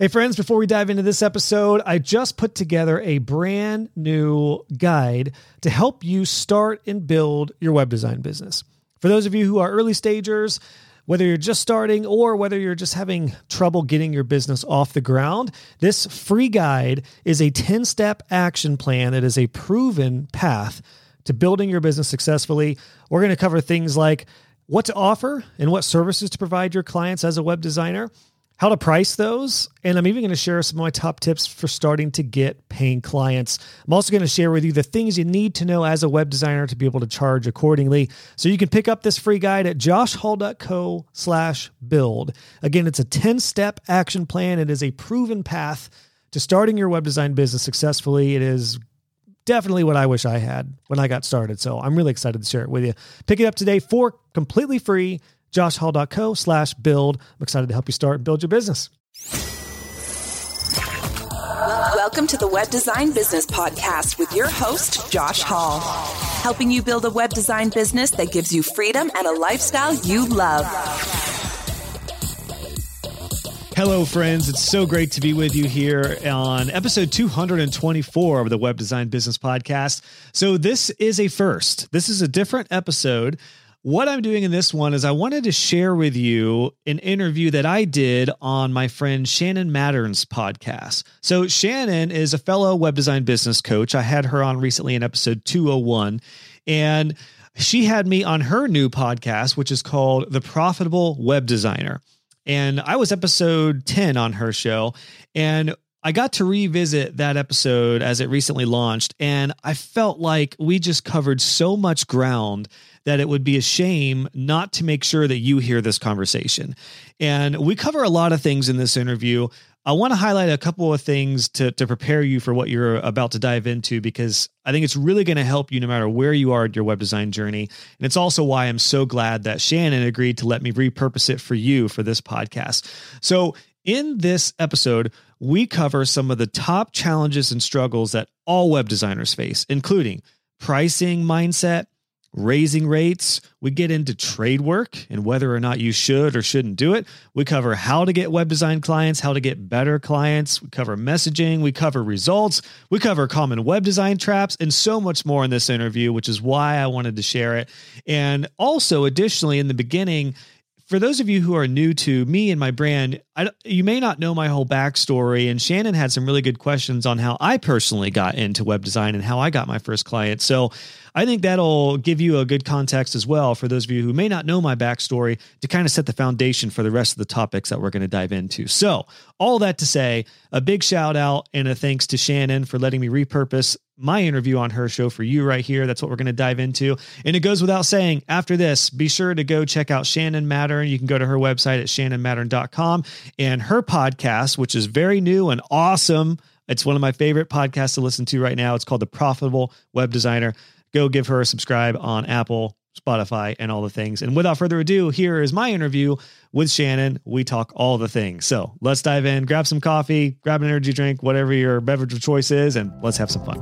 Hey, friends, before we dive into this episode, I just put together a brand new guide to help you start and build your web design business. For those of you who are early stagers, whether you're just starting or whether you're just having trouble getting your business off the ground, this free guide is a 10 step action plan that is a proven path to building your business successfully. We're going to cover things like what to offer and what services to provide your clients as a web designer how to price those, and I'm even going to share some of my top tips for starting to get paying clients. I'm also going to share with you the things you need to know as a web designer to be able to charge accordingly. So you can pick up this free guide at joshhall.co slash build. Again, it's a 10-step action plan. It is a proven path to starting your web design business successfully. It is definitely what I wish I had when I got started. So I'm really excited to share it with you. Pick it up today for completely free joshhall.co slash build. I'm excited to help you start and build your business. Welcome to the Web Design Business Podcast with your host, Josh Hall, helping you build a web design business that gives you freedom and a lifestyle you love. Hello, friends. It's so great to be with you here on episode 224 of the Web Design Business Podcast. So, this is a first. This is a different episode what I'm doing in this one is I wanted to share with you an interview that I did on my friend Shannon Mattern's podcast. So, Shannon is a fellow web design business coach. I had her on recently in episode 201, and she had me on her new podcast, which is called The Profitable Web Designer. And I was episode 10 on her show. And I got to revisit that episode as it recently launched, and I felt like we just covered so much ground that it would be a shame not to make sure that you hear this conversation. And we cover a lot of things in this interview. I want to highlight a couple of things to, to prepare you for what you're about to dive into because I think it's really going to help you no matter where you are in your web design journey. And it's also why I'm so glad that Shannon agreed to let me repurpose it for you for this podcast. So, in this episode, we cover some of the top challenges and struggles that all web designers face, including pricing mindset, raising rates. We get into trade work and whether or not you should or shouldn't do it. We cover how to get web design clients, how to get better clients. We cover messaging. We cover results. We cover common web design traps and so much more in this interview, which is why I wanted to share it. And also, additionally, in the beginning, for those of you who are new to me and my brand, I, you may not know my whole backstory. And Shannon had some really good questions on how I personally got into web design and how I got my first client. So I think that'll give you a good context as well for those of you who may not know my backstory to kind of set the foundation for the rest of the topics that we're going to dive into. So, all that to say, a big shout out and a thanks to Shannon for letting me repurpose my interview on her show for you right here. That's what we're going to dive into. And it goes without saying, after this, be sure to go check out Shannon Mattern. You can go to her website at shannonmattern.com and her podcast, which is very new and awesome. It's one of my favorite podcasts to listen to right now. It's called The Profitable Web Designer. Go give her a subscribe on Apple, Spotify, and all the things. And without further ado, here is my interview with Shannon. We talk all the things. So let's dive in, grab some coffee, grab an energy drink, whatever your beverage of choice is, and let's have some fun.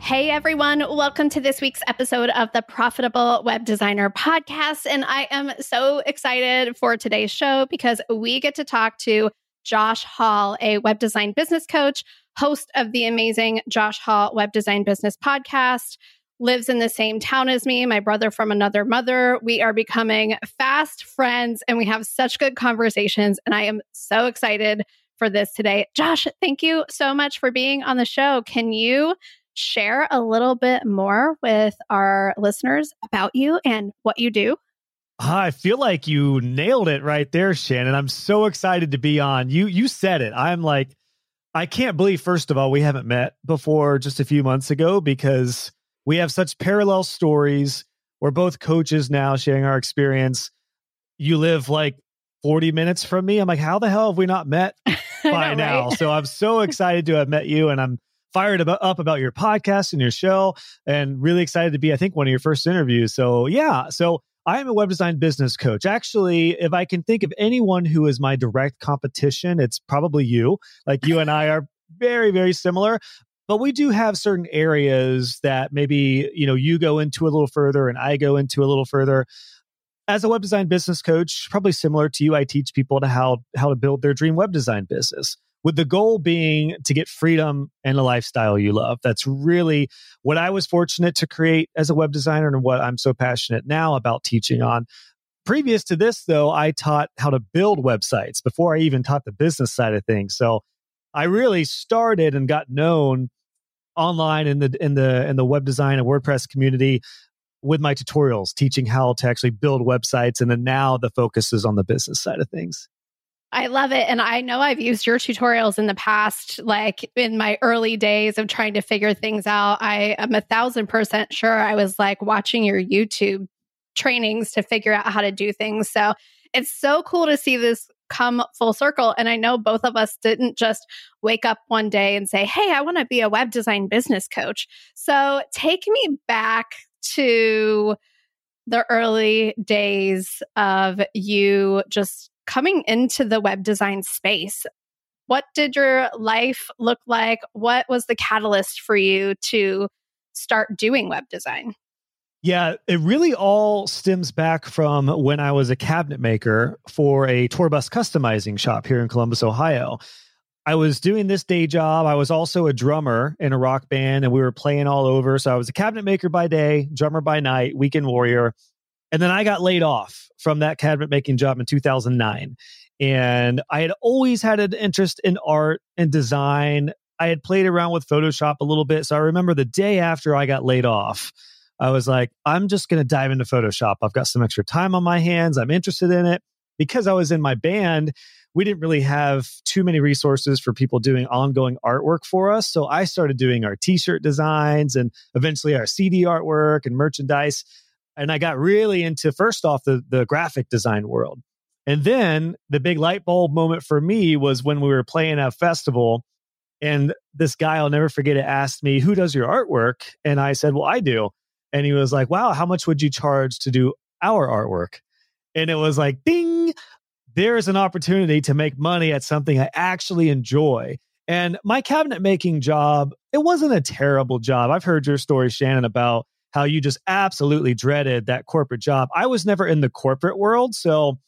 Hey everyone, welcome to this week's episode of the Profitable Web Designer Podcast. And I am so excited for today's show because we get to talk to Josh Hall, a web design business coach, host of the amazing Josh Hall Web Design Business Podcast. Lives in the same town as me, my brother from another mother. We are becoming fast friends and we have such good conversations. And I am so excited for this today. Josh, thank you so much for being on the show. Can you share a little bit more with our listeners about you and what you do? I feel like you nailed it right there, Shannon. I'm so excited to be on. You you said it. I'm like I can't believe first of all we haven't met before just a few months ago because we have such parallel stories. We're both coaches now sharing our experience. You live like 40 minutes from me. I'm like, how the hell have we not met by know, now? Right? so I'm so excited to have met you and I'm fired about, up about your podcast and your show and really excited to be, I think, one of your first interviews. So, yeah. So, I am a web design business coach. Actually, if I can think of anyone who is my direct competition, it's probably you. Like you and I are very, very similar. But we do have certain areas that maybe, you know, you go into a little further and I go into a little further. as a web design business coach, probably similar to you, I teach people to how how to build their dream web design business with the goal being to get freedom and a lifestyle you love. That's really what I was fortunate to create as a web designer and what I'm so passionate now about teaching on. Previous to this, though, I taught how to build websites before I even taught the business side of things. So I really started and got known online in the in the in the web design and WordPress community with my tutorials teaching how to actually build websites and then now the focus is on the business side of things. I love it. And I know I've used your tutorials in the past, like in my early days of trying to figure things out. I am a thousand percent sure I was like watching your YouTube trainings to figure out how to do things. So it's so cool to see this come full circle. And I know both of us didn't just wake up one day and say, Hey, I want to be a web design business coach. So take me back to the early days of you just coming into the web design space, what did your life look like? What was the catalyst for you to start doing web design? Yeah, it really all stems back from when I was a cabinet maker for a tour bus customizing shop here in Columbus, Ohio. I was doing this day job. I was also a drummer in a rock band and we were playing all over. So I was a cabinet maker by day, drummer by night, weekend warrior. And then I got laid off from that cabinet making job in 2009. And I had always had an interest in art and design. I had played around with Photoshop a little bit. So I remember the day after I got laid off, I was like, I'm just going to dive into Photoshop. I've got some extra time on my hands. I'm interested in it. Because I was in my band, we didn't really have too many resources for people doing ongoing artwork for us. So I started doing our t shirt designs and eventually our CD artwork and merchandise and I got really into first off the the graphic design world. And then the big light bulb moment for me was when we were playing a festival and this guy I'll never forget it asked me, "Who does your artwork?" And I said, "Well, I do." And he was like, "Wow, how much would you charge to do our artwork?" And it was like, "Ding, there's an opportunity to make money at something I actually enjoy." And my cabinet making job, it wasn't a terrible job. I've heard your story, Shannon, about how you just absolutely dreaded that corporate job. I was never in the corporate world, so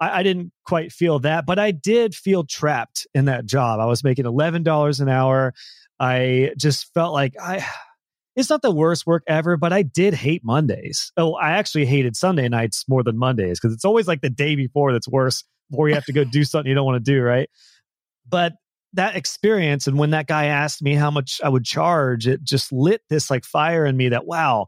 I, I didn't quite feel that, but I did feel trapped in that job. I was making eleven dollars an hour. I just felt like I. It's not the worst work ever, but I did hate Mondays. Oh, I actually hated Sunday nights more than Mondays because it's always like the day before that's worse, before you have to go do something you don't want to do, right? But that experience and when that guy asked me how much I would charge, it just lit this like fire in me that wow,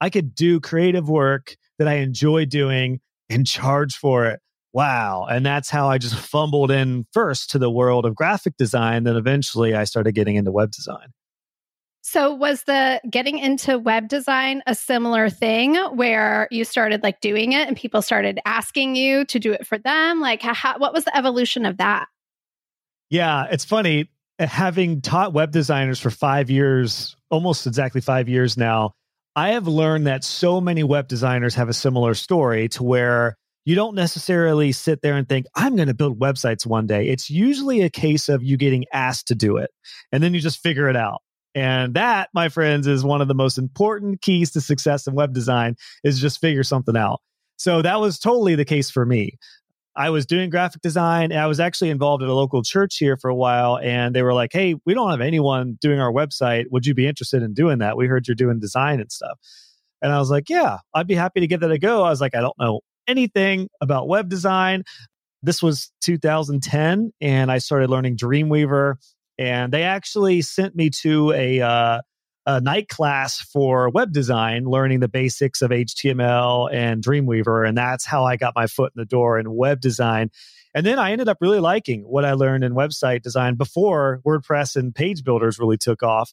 I could do creative work that I enjoy doing and charge for it. Wow. And that's how I just fumbled in first to the world of graphic design. Then eventually I started getting into web design. So, was the getting into web design a similar thing where you started like doing it and people started asking you to do it for them? Like, how, what was the evolution of that? Yeah, it's funny having taught web designers for five years, almost exactly five years now. I have learned that so many web designers have a similar story to where you don't necessarily sit there and think, I'm going to build websites one day. It's usually a case of you getting asked to do it and then you just figure it out. And that, my friends, is one of the most important keys to success in web design is just figure something out. So that was totally the case for me. I was doing graphic design. And I was actually involved at a local church here for a while, and they were like, "Hey, we don't have anyone doing our website. Would you be interested in doing that? We heard you're doing design and stuff." And I was like, "Yeah, I'd be happy to give that a go." I was like, "I don't know anything about web design." This was 2010, and I started learning Dreamweaver, and they actually sent me to a uh, a night class for web design, learning the basics of HTML and Dreamweaver. And that's how I got my foot in the door in web design. And then I ended up really liking what I learned in website design before WordPress and page builders really took off.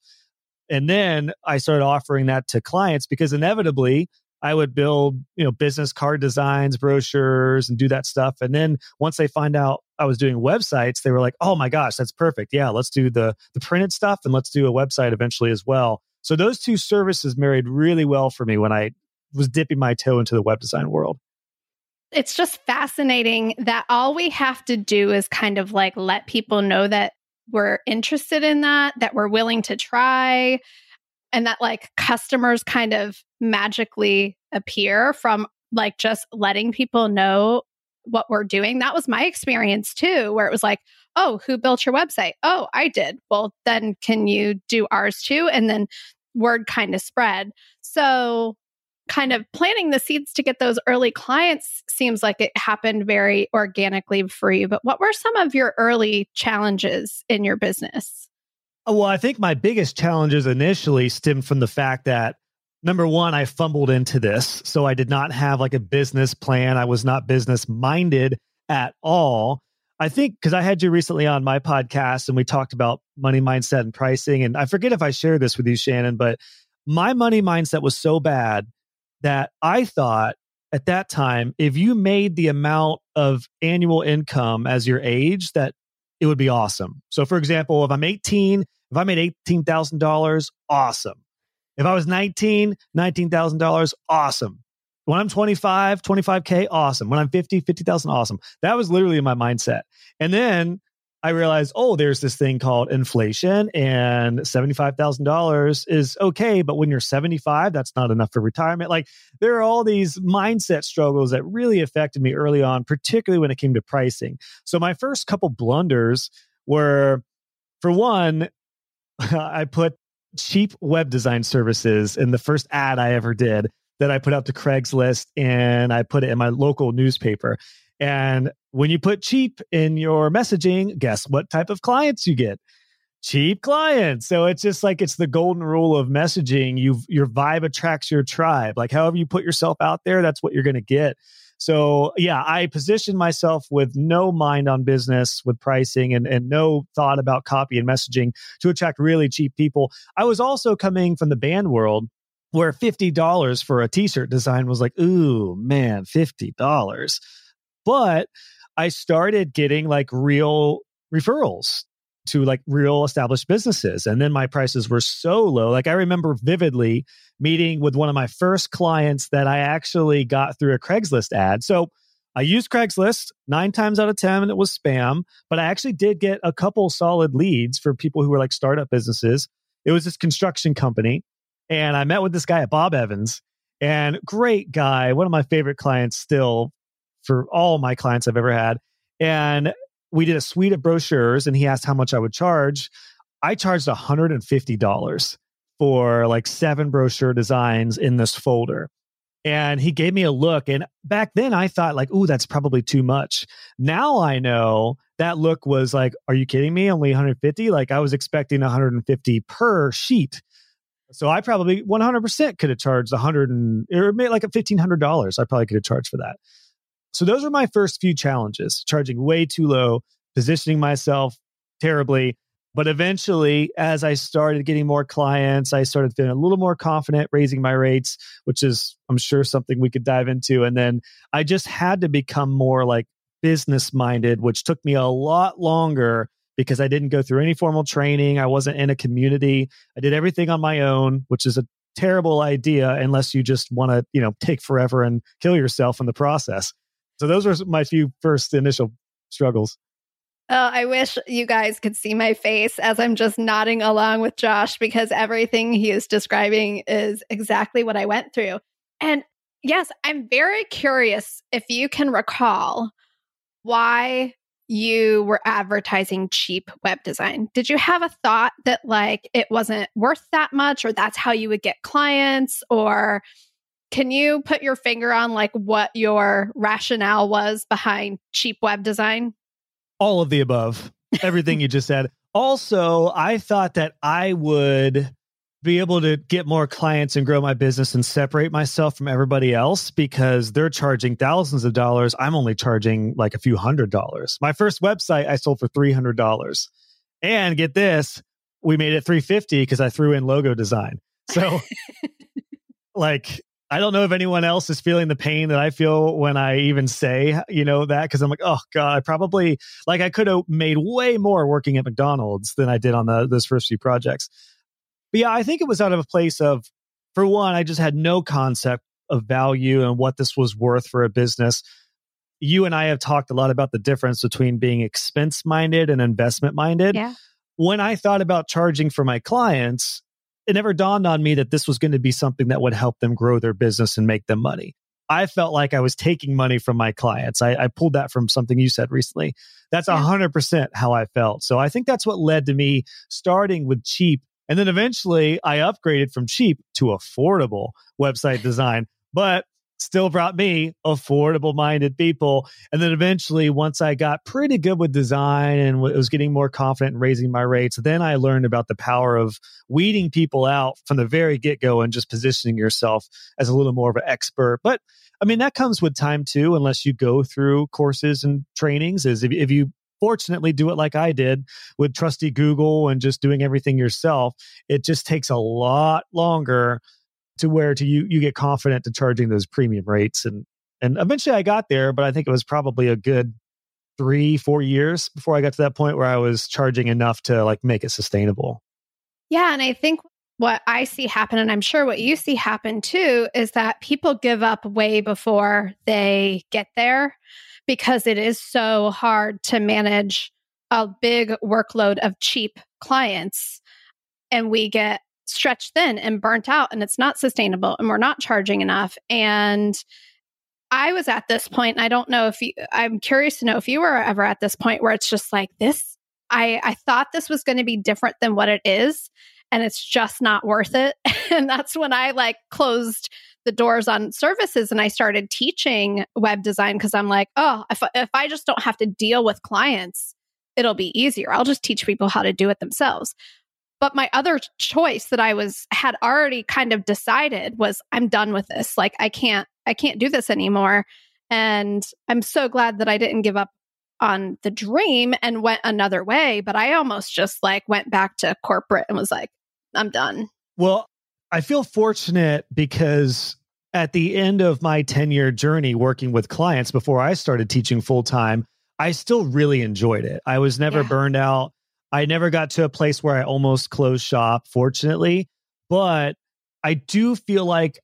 And then I started offering that to clients because inevitably I would build, you know, business card designs, brochures, and do that stuff. And then once they find out I was doing websites, they were like, "Oh my gosh, that's perfect! Yeah, let's do the the printed stuff, and let's do a website eventually as well." So those two services married really well for me when I was dipping my toe into the web design world. It's just fascinating that all we have to do is kind of like let people know that we're interested in that, that we're willing to try, and that like customers kind of magically appear from like just letting people know what we're doing. That was my experience too, where it was like, oh, who built your website? Oh, I did. Well, then can you do ours too? And then word kind of spread. So, kind of planting the seeds to get those early clients seems like it happened very organically for you. But what were some of your early challenges in your business? Well, I think my biggest challenges initially stemmed from the fact that number one, I fumbled into this. So I did not have like a business plan. I was not business minded at all. I think because I had you recently on my podcast and we talked about money mindset and pricing. And I forget if I shared this with you, Shannon, but my money mindset was so bad that I thought at that time, if you made the amount of annual income as your age, that it would be awesome. So, for example, if I'm 18, if I made $18,000, awesome. If I was 19, $19,000, awesome. When I'm 25, 25K, awesome. When I'm 50, 50,000, awesome. That was literally in my mindset. And then I realized, oh, there's this thing called inflation, and $75,000 is okay. But when you're 75, that's not enough for retirement. Like there are all these mindset struggles that really affected me early on, particularly when it came to pricing. So my first couple blunders were, for one, I put cheap web design services in the first ad I ever did that I put out to Craigslist and I put it in my local newspaper. And when you put cheap in your messaging, guess what type of clients you get? Cheap clients. So it's just like it's the golden rule of messaging. You your vibe attracts your tribe. Like however you put yourself out there, that's what you're going to get. So yeah, I positioned myself with no mind on business with pricing and, and no thought about copy and messaging to attract really cheap people. I was also coming from the band world where $50 for a t-shirt design was like, ooh, man, $50. But I started getting like real referrals to like real established businesses. And then my prices were so low. Like I remember vividly meeting with one of my first clients that I actually got through a Craigslist ad. So I used Craigslist nine times out of 10 and it was spam, but I actually did get a couple solid leads for people who were like startup businesses. It was this construction company. And I met with this guy at Bob Evans and great guy, one of my favorite clients still for all my clients I've ever had. And we did a suite of brochures and he asked how much I would charge. I charged $150 for like seven brochure designs in this folder. And he gave me a look. And back then I thought, like, ooh, that's probably too much. Now I know that look was like, are you kidding me? Only 150? Like I was expecting 150 per sheet. So I probably 100% could have charged 100 and or made like a $1,500. I probably could have charged for that. So those were my first few challenges, charging way too low, positioning myself terribly. But eventually, as I started getting more clients, I started feeling a little more confident raising my rates, which is, I'm sure, something we could dive into. And then I just had to become more like business minded, which took me a lot longer because I didn't go through any formal training. I wasn't in a community. I did everything on my own, which is a terrible idea unless you just want to, you know, take forever and kill yourself in the process. So those were my few first initial struggles. Oh, I wish you guys could see my face as I'm just nodding along with Josh because everything he is describing is exactly what I went through. And yes, I'm very curious if you can recall why you were advertising cheap web design. Did you have a thought that like it wasn't worth that much or that's how you would get clients or can you put your finger on like what your rationale was behind cheap web design? All of the above. Everything you just said. Also, I thought that I would be able to get more clients and grow my business and separate myself from everybody else because they're charging thousands of dollars. I'm only charging like a few hundred dollars. My first website I sold for $300. And get this, we made it 350 because I threw in logo design. So like I don't know if anyone else is feeling the pain that I feel when I even say, you know, that because I'm like, oh god, I probably like I could have made way more working at McDonald's than I did on the those first few projects. But yeah, I think it was out of a place of, for one, I just had no concept of value and what this was worth for a business. You and I have talked a lot about the difference between being expense minded and investment minded. Yeah. When I thought about charging for my clients, it never dawned on me that this was going to be something that would help them grow their business and make them money. I felt like I was taking money from my clients. I, I pulled that from something you said recently. That's a hundred percent how I felt. So I think that's what led to me starting with cheap. And then eventually I upgraded from cheap to affordable website design. But still brought me affordable minded people. And then eventually, once I got pretty good with design and was getting more confident in raising my rates, then I learned about the power of weeding people out from the very get go and just positioning yourself as a little more of an expert. But I mean, that comes with time too, unless you go through courses and trainings. Is if, if you fortunately do it like I did with trusty Google and just doing everything yourself, it just takes a lot longer to where to you you get confident to charging those premium rates and and eventually I got there, but I think it was probably a good three, four years before I got to that point where I was charging enough to like make it sustainable. Yeah. And I think what I see happen, and I'm sure what you see happen too, is that people give up way before they get there because it is so hard to manage a big workload of cheap clients. And we get stretched thin and burnt out and it's not sustainable and we're not charging enough and I was at this point I don't know if you I'm curious to know if you were ever at this point where it's just like this I I thought this was going to be different than what it is and it's just not worth it and that's when I like closed the doors on services and I started teaching web design because I'm like oh if if I just don't have to deal with clients it'll be easier. I'll just teach people how to do it themselves but my other choice that I was had already kind of decided was I'm done with this. Like I can't I can't do this anymore. And I'm so glad that I didn't give up on the dream and went another way, but I almost just like went back to corporate and was like I'm done. Well, I feel fortunate because at the end of my 10 year journey working with clients before I started teaching full time, I still really enjoyed it. I was never yeah. burned out. I never got to a place where I almost closed shop, fortunately, but I do feel like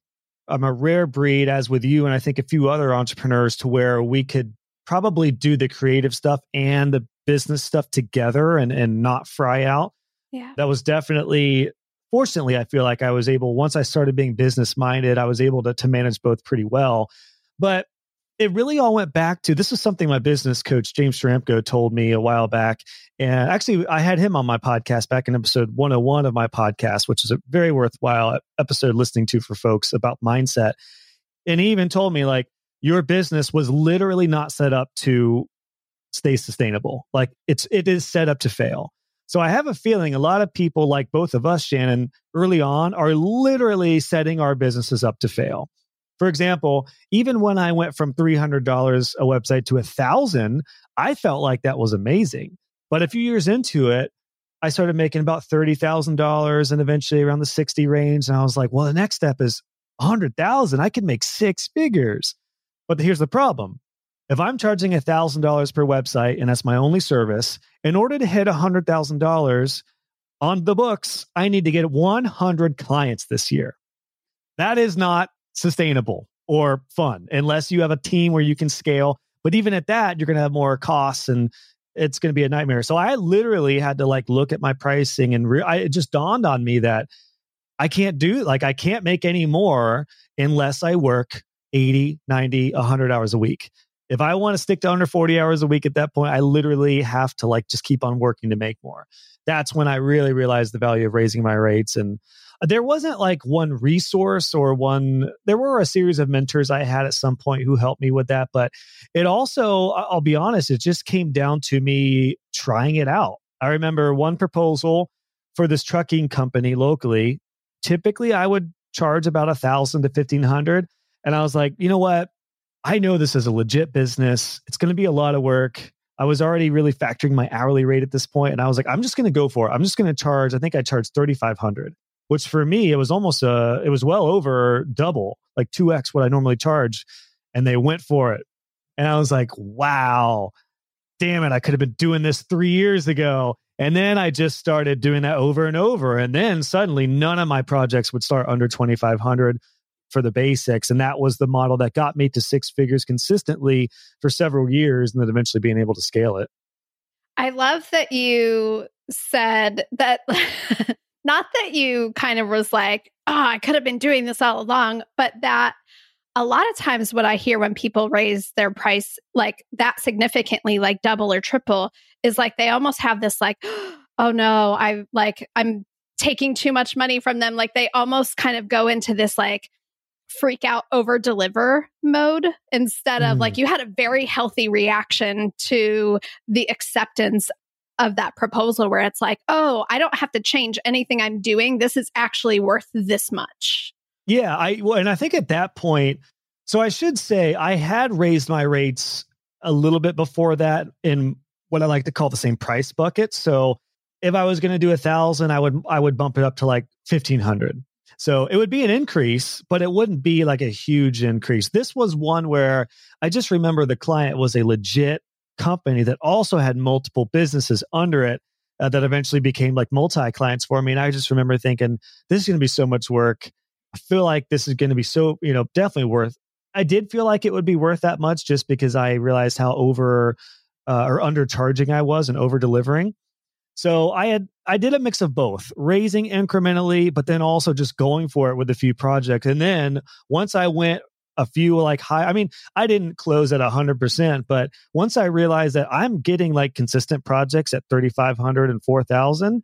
I'm a rare breed, as with you and I think a few other entrepreneurs, to where we could probably do the creative stuff and the business stuff together and and not fry out. Yeah. That was definitely fortunately I feel like I was able once I started being business minded, I was able to to manage both pretty well. But it really all went back to this is something my business coach James Schramko told me a while back. And actually, I had him on my podcast back in episode 101 of my podcast, which is a very worthwhile episode listening to for folks about mindset. And he even told me, like, your business was literally not set up to stay sustainable. Like, it's, it is set up to fail. So I have a feeling a lot of people, like both of us, Shannon, early on are literally setting our businesses up to fail. For example, even when I went from $300 a website to a thousand, I felt like that was amazing. But a few years into it, I started making about $30,000 and eventually around the 60 range. And I was like, well, the next step is 100,000. I can make six figures. But here's the problem. If I'm charging $1,000 per website and that's my only service, in order to hit $100,000 on the books, I need to get 100 clients this year. That is not sustainable or fun unless you have a team where you can scale. But even at that, you're going to have more costs and it's going to be a nightmare. So I literally had to like look at my pricing and re- I, it just dawned on me that I can't do like I can't make any more unless I work 80, 90, 100 hours a week. If I want to stick to under 40 hours a week at that point, I literally have to like just keep on working to make more. That's when I really realized the value of raising my rates and there wasn't like one resource or one there were a series of mentors i had at some point who helped me with that but it also i'll be honest it just came down to me trying it out. I remember one proposal for this trucking company locally. Typically i would charge about a thousand to fifteen hundred and i was like you know what? I know this is a legit business. It's going to be a lot of work. I was already really factoring my hourly rate at this point, and I was like, I'm just going to go for it. I'm just going to charge. I think I charged thirty five hundred, which for me it was almost uh it was well over double like 2x what i normally charge and they went for it. And i was like wow. Damn it i could have been doing this three years ago. And then i just started doing that over and over and then suddenly none of my projects would start under 2500 for the basics and that was the model that got me to six figures consistently for several years and then eventually being able to scale it. I love that you said that Not that you kind of was like, oh, I could have been doing this all along, but that a lot of times what I hear when people raise their price like that significantly, like double or triple, is like they almost have this like, oh no, I like I'm taking too much money from them. Like they almost kind of go into this like freak out over deliver mode instead of mm. like you had a very healthy reaction to the acceptance of that proposal where it's like, oh, I don't have to change anything I'm doing. This is actually worth this much. Yeah, I well, and I think at that point, so I should say I had raised my rates a little bit before that in what I like to call the same price bucket. So if I was going to do a thousand, I would I would bump it up to like fifteen hundred. So it would be an increase, but it wouldn't be like a huge increase. This was one where I just remember the client was a legit company that also had multiple businesses under it uh, that eventually became like multi clients for me. And I just remember thinking, this is going to be so much work. I feel like this is going to be so, you know, definitely worth. I did feel like it would be worth that much just because I realized how over uh, or undercharging I was and over delivering. So I had I did a mix of both, raising incrementally, but then also just going for it with a few projects. And then once I went a few like high, I mean, I didn't close at hundred percent, but once I realized that I'm getting like consistent projects at 3,500 and 4,000,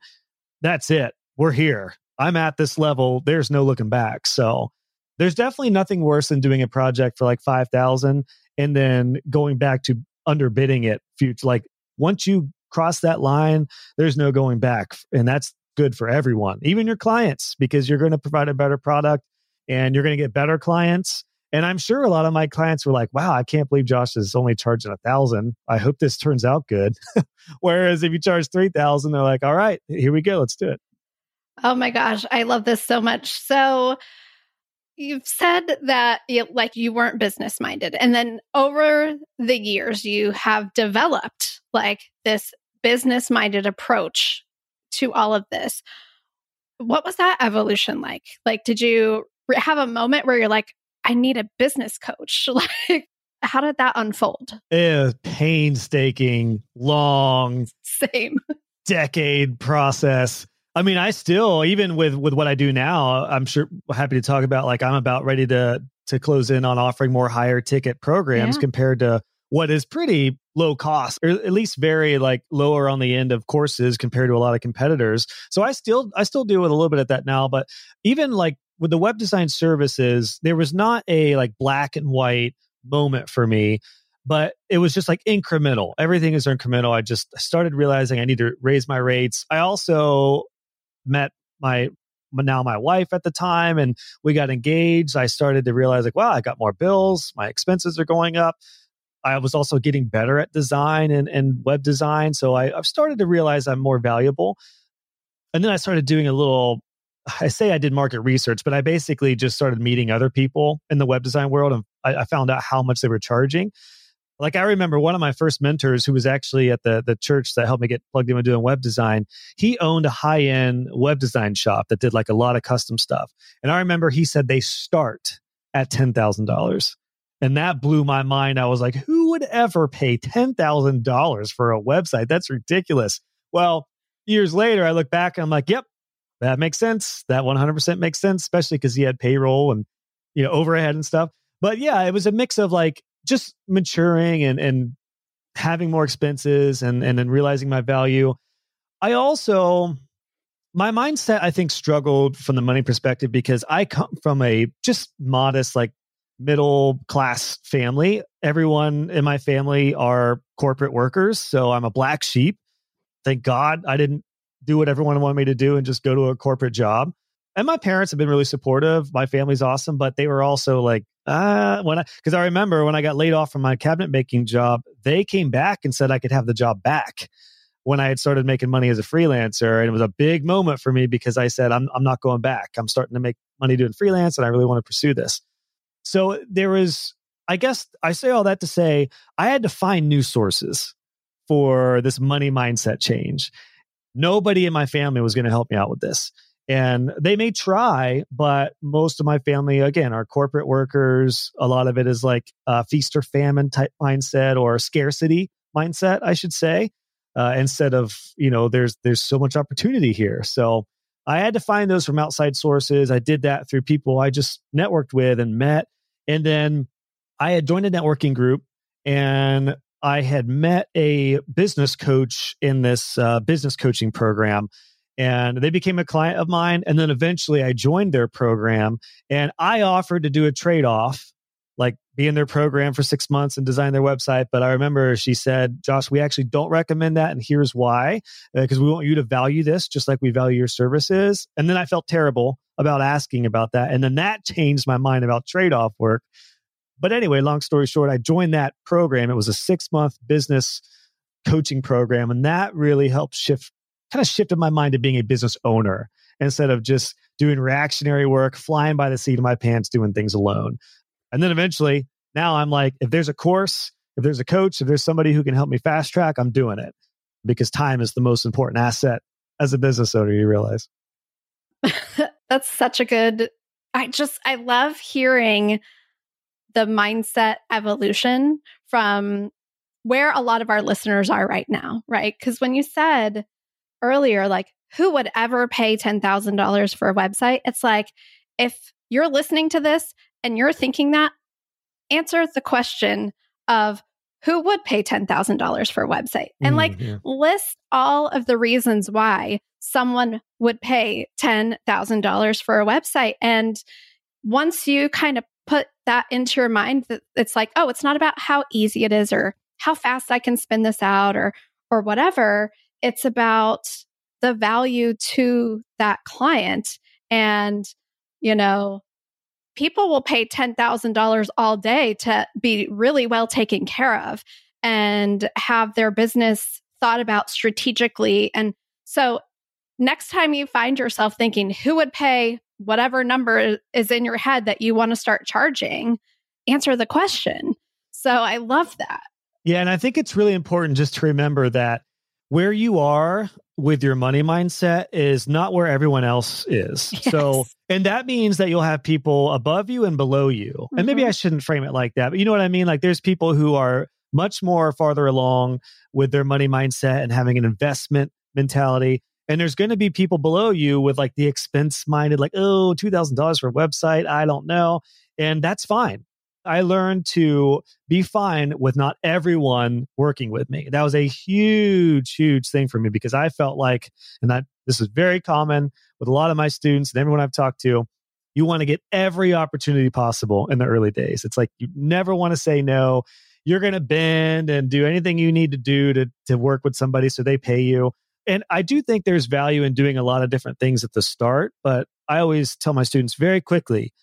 that's it. We're here. I'm at this level. There's no looking back. So there's definitely nothing worse than doing a project for like 5,000 and then going back to underbidding it future. Like once you cross that line, there's no going back. And that's good for everyone, even your clients, because you're going to provide a better product and you're going to get better clients. And I'm sure a lot of my clients were like, wow, I can't believe Josh is only charging a thousand. I hope this turns out good. Whereas if you charge 3000, they're like, all right, here we go. Let's do it. Oh my gosh, I love this so much. So you've said that you, like you weren't business minded and then over the years you have developed like this business minded approach to all of this. What was that evolution like? Like did you have a moment where you're like I need a business coach? like how did that unfold? Yeah, painstaking, long, same decade process. I mean, I still even with with what I do now, I'm sure happy to talk about like I'm about ready to to close in on offering more higher ticket programs yeah. compared to what is pretty low cost or at least very like lower on the end of courses compared to a lot of competitors. So I still I still deal with a little bit of that now, but even like with the web design services, there was not a like black and white moment for me but it was just like incremental. Everything is incremental. I just started realizing I need to raise my rates. I also met my now my wife at the time and we got engaged i started to realize like wow i got more bills my expenses are going up i was also getting better at design and, and web design so I, i've started to realize i'm more valuable and then i started doing a little i say i did market research but i basically just started meeting other people in the web design world and I, I found out how much they were charging like I remember one of my first mentors who was actually at the the church that helped me get plugged in with doing web design. He owned a high end web design shop that did like a lot of custom stuff. And I remember he said they start at ten thousand dollars. And that blew my mind. I was like, who would ever pay $10,000 for a website? That's ridiculous. Well, years later, I look back and I'm like, yep, that makes sense. That 100% makes sense, especially because he had payroll and, you know, overhead and stuff. But yeah, it was a mix of like, just maturing and and having more expenses and and then realizing my value. I also my mindset I think struggled from the money perspective because I come from a just modest like middle class family. Everyone in my family are corporate workers, so I'm a black sheep. Thank God I didn't do what everyone wanted me to do and just go to a corporate job and my parents have been really supportive. My family's awesome, but they were also like, uh, when I, because I remember when I got laid off from my cabinet making job, they came back and said I could have the job back when I had started making money as a freelancer. And it was a big moment for me because I said, I'm, I'm not going back. I'm starting to make money doing freelance and I really want to pursue this. So there was, I guess I say all that to say, I had to find new sources for this money mindset change. Nobody in my family was going to help me out with this. And they may try, but most of my family, again, are corporate workers. A lot of it is like a feast or famine type mindset or scarcity mindset, I should say, uh, instead of, you know, there's, there's so much opportunity here. So I had to find those from outside sources. I did that through people I just networked with and met. And then I had joined a networking group and I had met a business coach in this uh, business coaching program. And they became a client of mine. And then eventually I joined their program and I offered to do a trade off, like be in their program for six months and design their website. But I remember she said, Josh, we actually don't recommend that. And here's why because uh, we want you to value this just like we value your services. And then I felt terrible about asking about that. And then that changed my mind about trade off work. But anyway, long story short, I joined that program. It was a six month business coaching program. And that really helped shift, kind of shifted my mind to being a business owner instead of just doing reactionary work, flying by the seat of my pants, doing things alone. And then eventually, now I'm like, if there's a course, if there's a coach, if there's somebody who can help me fast track, I'm doing it because time is the most important asset as a business owner, you realize. That's such a good. I just, I love hearing the mindset evolution from where a lot of our listeners are right now, right? Because when you said earlier, like, who would ever pay $10,000 for a website? It's like, if you're listening to this and you're thinking that, answer the question of who would pay $10,000 for a website and like mm, yeah. list all of the reasons why someone would pay $10,000 for a website. And once you kind of put that into your mind that it's like, oh, it's not about how easy it is or how fast I can spin this out or or whatever. It's about the value to that client. And, you know, people will pay $10,000 all day to be really well taken care of and have their business thought about strategically. And so next time you find yourself thinking, who would pay whatever number is in your head that you want to start charging, answer the question. So I love that. Yeah. And I think it's really important just to remember that where you are with your money mindset is not where everyone else is. Yes. So, and that means that you'll have people above you and below you. Mm-hmm. And maybe I mm-hmm. shouldn't frame it like that, but you know what I mean? Like there's people who are much more farther along with their money mindset and having an investment mentality. And there's going to be people below you with like the expense minded, like, oh, $2,000 for a website. I don't know. And that's fine. I learned to be fine with not everyone working with me. That was a huge, huge thing for me because I felt like, and that this is very common with a lot of my students and everyone I've talked to, you want to get every opportunity possible in the early days. It's like you never want to say no. You're going to bend and do anything you need to do to, to work with somebody so they pay you. And I do think there's value in doing a lot of different things at the start, but I always tell my students very quickly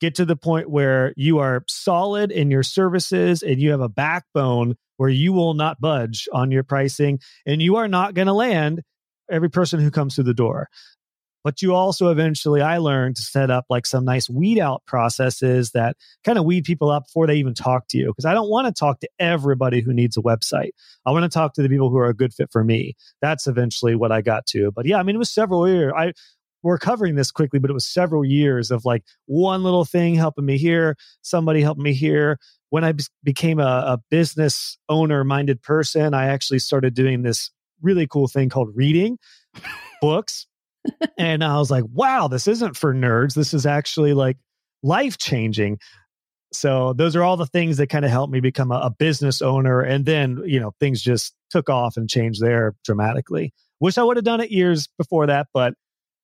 get to the point where you are solid in your services and you have a backbone where you will not budge on your pricing and you are not going to land every person who comes through the door. But you also eventually, I learned to set up like some nice weed out processes that kind of weed people up before they even talk to you. Because I don't want to talk to everybody who needs a website. I want to talk to the people who are a good fit for me. That's eventually what I got to. But yeah, I mean, it was several years. I we're covering this quickly, but it was several years of like one little thing helping me here, somebody helping me here. When I became a, a business owner minded person, I actually started doing this really cool thing called reading books. And I was like, wow, this isn't for nerds. This is actually like life changing. So those are all the things that kind of helped me become a, a, business owner. And then, you know, things just took off and changed there dramatically. Wish I would have done it years before that, but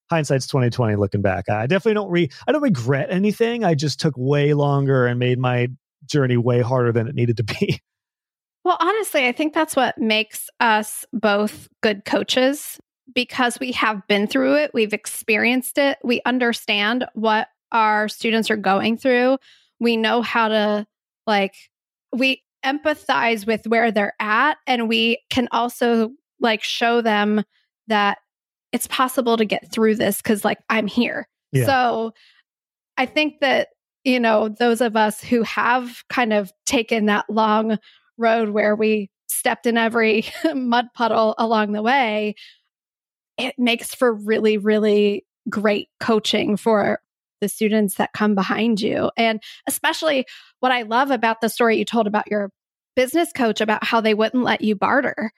hindsight's 2020 looking back. I definitely don't re I don't regret anything. I just took way longer and made my journey way harder than it needed to be. Well, honestly, I think that's what makes us both good coaches because we have been through it, we've experienced it, we understand what our students are going through. We know how to like we empathize with where they're at and we can also like show them that it's possible to get through this because like I'm here. Yeah. So I think that, you know, those of us who have kind of taken that long road where we stepped in every mud puddle along the way, it makes for really, really great coaching for the students that come behind you. And especially what I love about the story you told about your business coach about how they wouldn't let you barter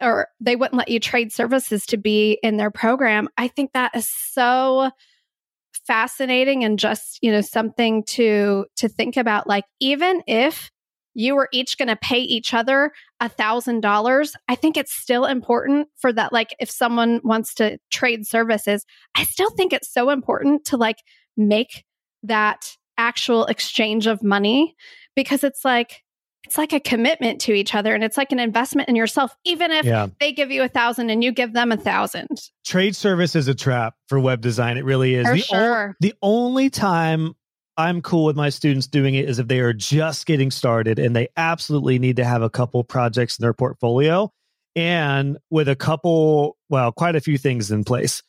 or they wouldn't let you trade services to be in their program. I think that is so fascinating and just, you know, something to to think about like even if you were each going to pay each other a thousand dollars i think it's still important for that like if someone wants to trade services i still think it's so important to like make that actual exchange of money because it's like it's like a commitment to each other and it's like an investment in yourself even if yeah. they give you a thousand and you give them a thousand trade service is a trap for web design it really is for the, sure. o- the only time i'm cool with my students doing it is if they are just getting started and they absolutely need to have a couple projects in their portfolio and with a couple well quite a few things in place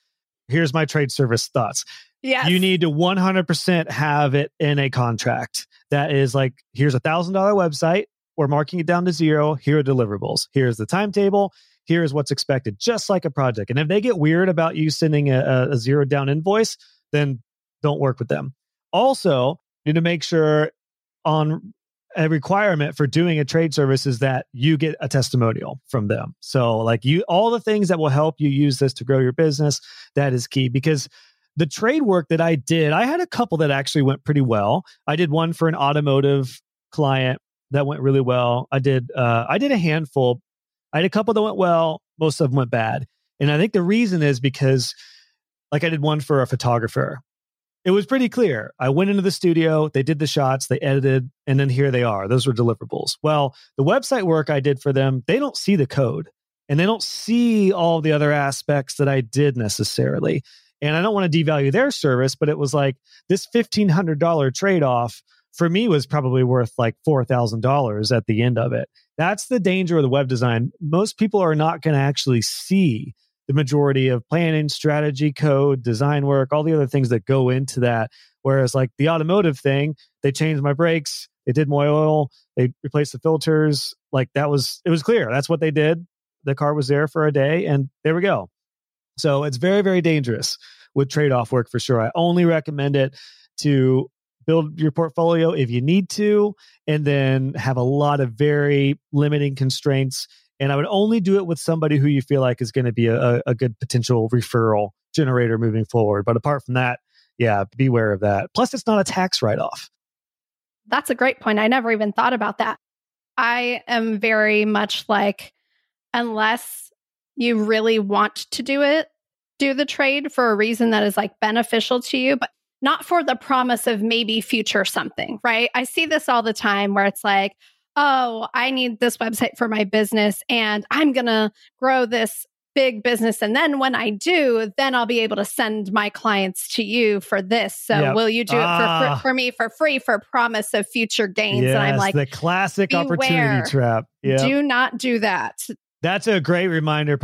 here's my trade service thoughts Yes. You need to 100% have it in a contract that is like, here's a thousand dollar website. We're marking it down to zero. Here are deliverables. Here's the timetable. Here's what's expected, just like a project. And if they get weird about you sending a, a zero down invoice, then don't work with them. Also, need to make sure on a requirement for doing a trade service is that you get a testimonial from them. So, like you, all the things that will help you use this to grow your business, that is key because the trade work that I did, I had a couple that actually went pretty well. I did one for an automotive client that went really well. I did uh, I did a handful. I had a couple that went well. Most of them went bad, and I think the reason is because, like, I did one for a photographer. It was pretty clear. I went into the studio, they did the shots, they edited, and then here they are. Those were deliverables. Well, the website work I did for them, they don't see the code and they don't see all the other aspects that I did necessarily. And I don't want to devalue their service, but it was like this $1,500 trade off for me was probably worth like $4,000 at the end of it. That's the danger of the web design. Most people are not going to actually see the majority of planning, strategy, code, design work, all the other things that go into that. Whereas, like the automotive thing, they changed my brakes, they did my oil, they replaced the filters. Like that was, it was clear. That's what they did. The car was there for a day, and there we go. So it's very, very dangerous with trade off work for sure. I only recommend it to build your portfolio if you need to, and then have a lot of very limiting constraints. And I would only do it with somebody who you feel like is going to be a, a good potential referral generator moving forward. But apart from that, yeah, beware of that. Plus, it's not a tax write off. That's a great point. I never even thought about that. I am very much like, unless you really want to do it, do the trade for a reason that is like beneficial to you, but not for the promise of maybe future something, right? I see this all the time where it's like, oh, I need this website for my business and I'm going to grow this big business. And then when I do, then I'll be able to send my clients to you for this. So yep. will you do ah. it for, for, for, me for free for promise of future gains? Yes, and I'm like, the classic opportunity trap. Yep. Do not do that. That's a great reminder,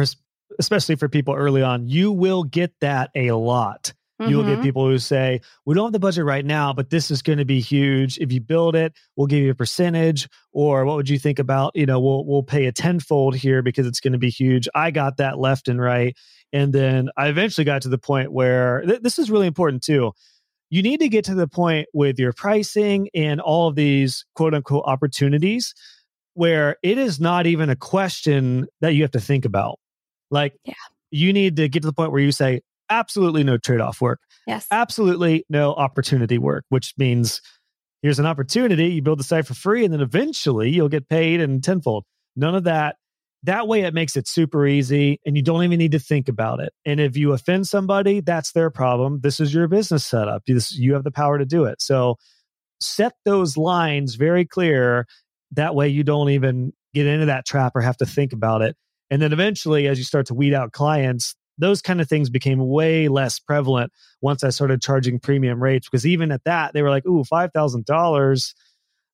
especially for people early on. You will get that a lot. Mm-hmm. You will get people who say, We don't have the budget right now, but this is going to be huge. If you build it, we'll give you a percentage. Or what would you think about, you know, we'll we'll pay a tenfold here because it's going to be huge. I got that left and right. And then I eventually got to the point where th- this is really important too. You need to get to the point with your pricing and all of these quote unquote opportunities where it is not even a question that you have to think about. Like, yeah. you need to get to the point where you say, absolutely no trade off work. Yes. Absolutely no opportunity work, which means here's an opportunity. You build the site for free, and then eventually you'll get paid and tenfold. None of that. That way, it makes it super easy, and you don't even need to think about it. And if you offend somebody, that's their problem. This is your business setup. This, you have the power to do it. So set those lines very clear that way you don't even get into that trap or have to think about it. And then eventually, as you start to weed out clients, those kind of things became way less prevalent once I started charging premium rates. Because even at that, they were like, ooh, $5,000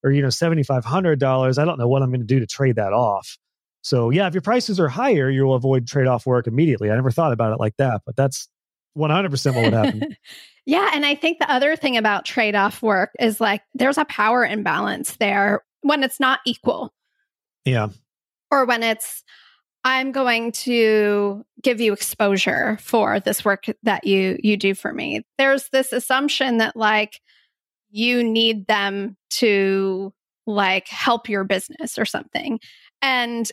or, you know, $7,500. I don't know what I'm going to do to trade that off. So, yeah, if your prices are higher, you'll avoid trade off work immediately. I never thought about it like that, but that's 100% what would happen. yeah. And I think the other thing about trade off work is like there's a power imbalance there when it's not equal. Yeah. Or when it's, I'm going to give you exposure for this work that you you do for me. There's this assumption that like you need them to like help your business or something. And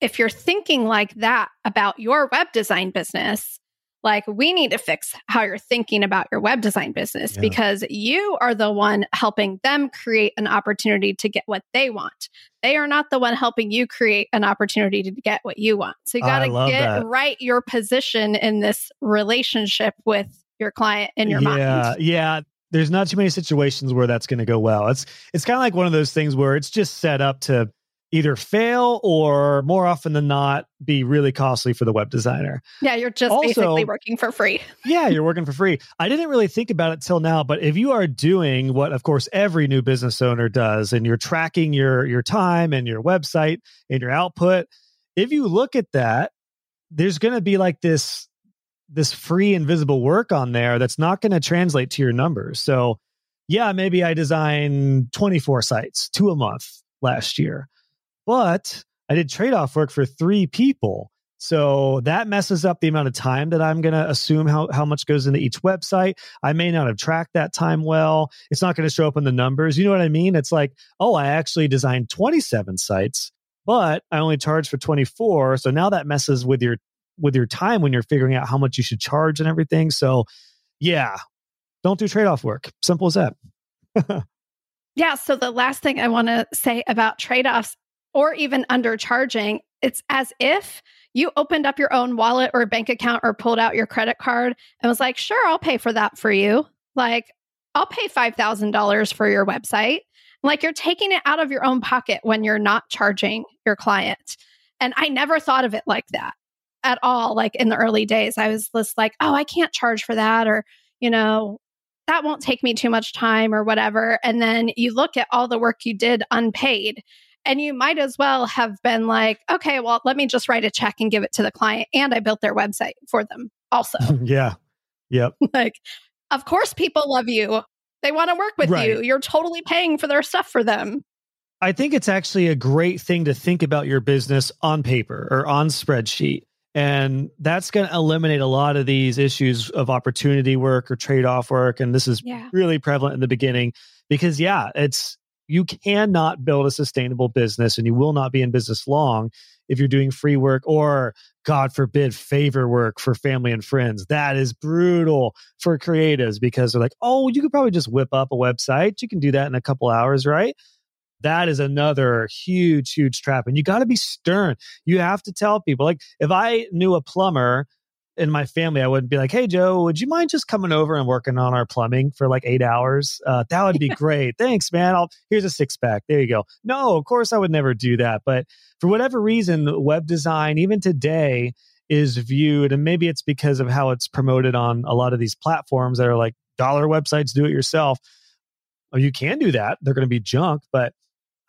if you're thinking like that about your web design business, like we need to fix how you're thinking about your web design business yeah. because you are the one helping them create an opportunity to get what they want. They are not the one helping you create an opportunity to get what you want. So you got to get that. right your position in this relationship with your client in your yeah, mind. Yeah. Yeah. There's not too many situations where that's going to go well. It's it's kind of like one of those things where it's just set up to either fail or more often than not be really costly for the web designer. Yeah, you're just also, basically working for free. yeah, you're working for free. I didn't really think about it till now, but if you are doing what of course every new business owner does and you're tracking your your time and your website and your output, if you look at that, there's going to be like this this free invisible work on there that's not going to translate to your numbers. So, yeah, maybe I design 24 sites, two a month last year but I did trade off work for three people. So that messes up the amount of time that I'm going to assume how, how much goes into each website. I may not have tracked that time well. It's not going to show up in the numbers. You know what I mean? It's like, oh, I actually designed 27 sites, but I only charged for 24. So now that messes with your with your time when you're figuring out how much you should charge and everything. So yeah, don't do trade-off work. Simple as that. yeah. So the last thing I want to say about trade-offs or even undercharging, it's as if you opened up your own wallet or bank account or pulled out your credit card and was like, sure, I'll pay for that for you. Like, I'll pay $5,000 for your website. Like, you're taking it out of your own pocket when you're not charging your client. And I never thought of it like that at all. Like in the early days, I was just like, oh, I can't charge for that. Or, you know, that won't take me too much time or whatever. And then you look at all the work you did unpaid and you might as well have been like, okay, well, let me just write a check and give it to the client. And I built their website for them also. yeah. Yep. like, of course, people love you. They want to work with right. you. You're totally paying for their stuff for them. I think it's actually a great thing to think about your business on paper or on spreadsheet. And that's going to eliminate a lot of these issues of opportunity work or trade off work. And this is yeah. really prevalent in the beginning because, yeah, it's you cannot build a sustainable business and you will not be in business long if you're doing free work or god forbid favor work for family and friends. That is brutal for creatives because they're like oh you could probably just whip up a website. You can do that in a couple hours right? That is another huge huge trap and you got to be stern. You have to tell people like if i knew a plumber in my family, I wouldn't be like, "Hey, Joe, would you mind just coming over and working on our plumbing for like eight hours? Uh, that would be great. Thanks, man. I'll here's a six pack. There you go." No, of course I would never do that. But for whatever reason, web design, even today, is viewed, and maybe it's because of how it's promoted on a lot of these platforms that are like dollar websites, do it yourself. Oh, you can do that. They're going to be junk, but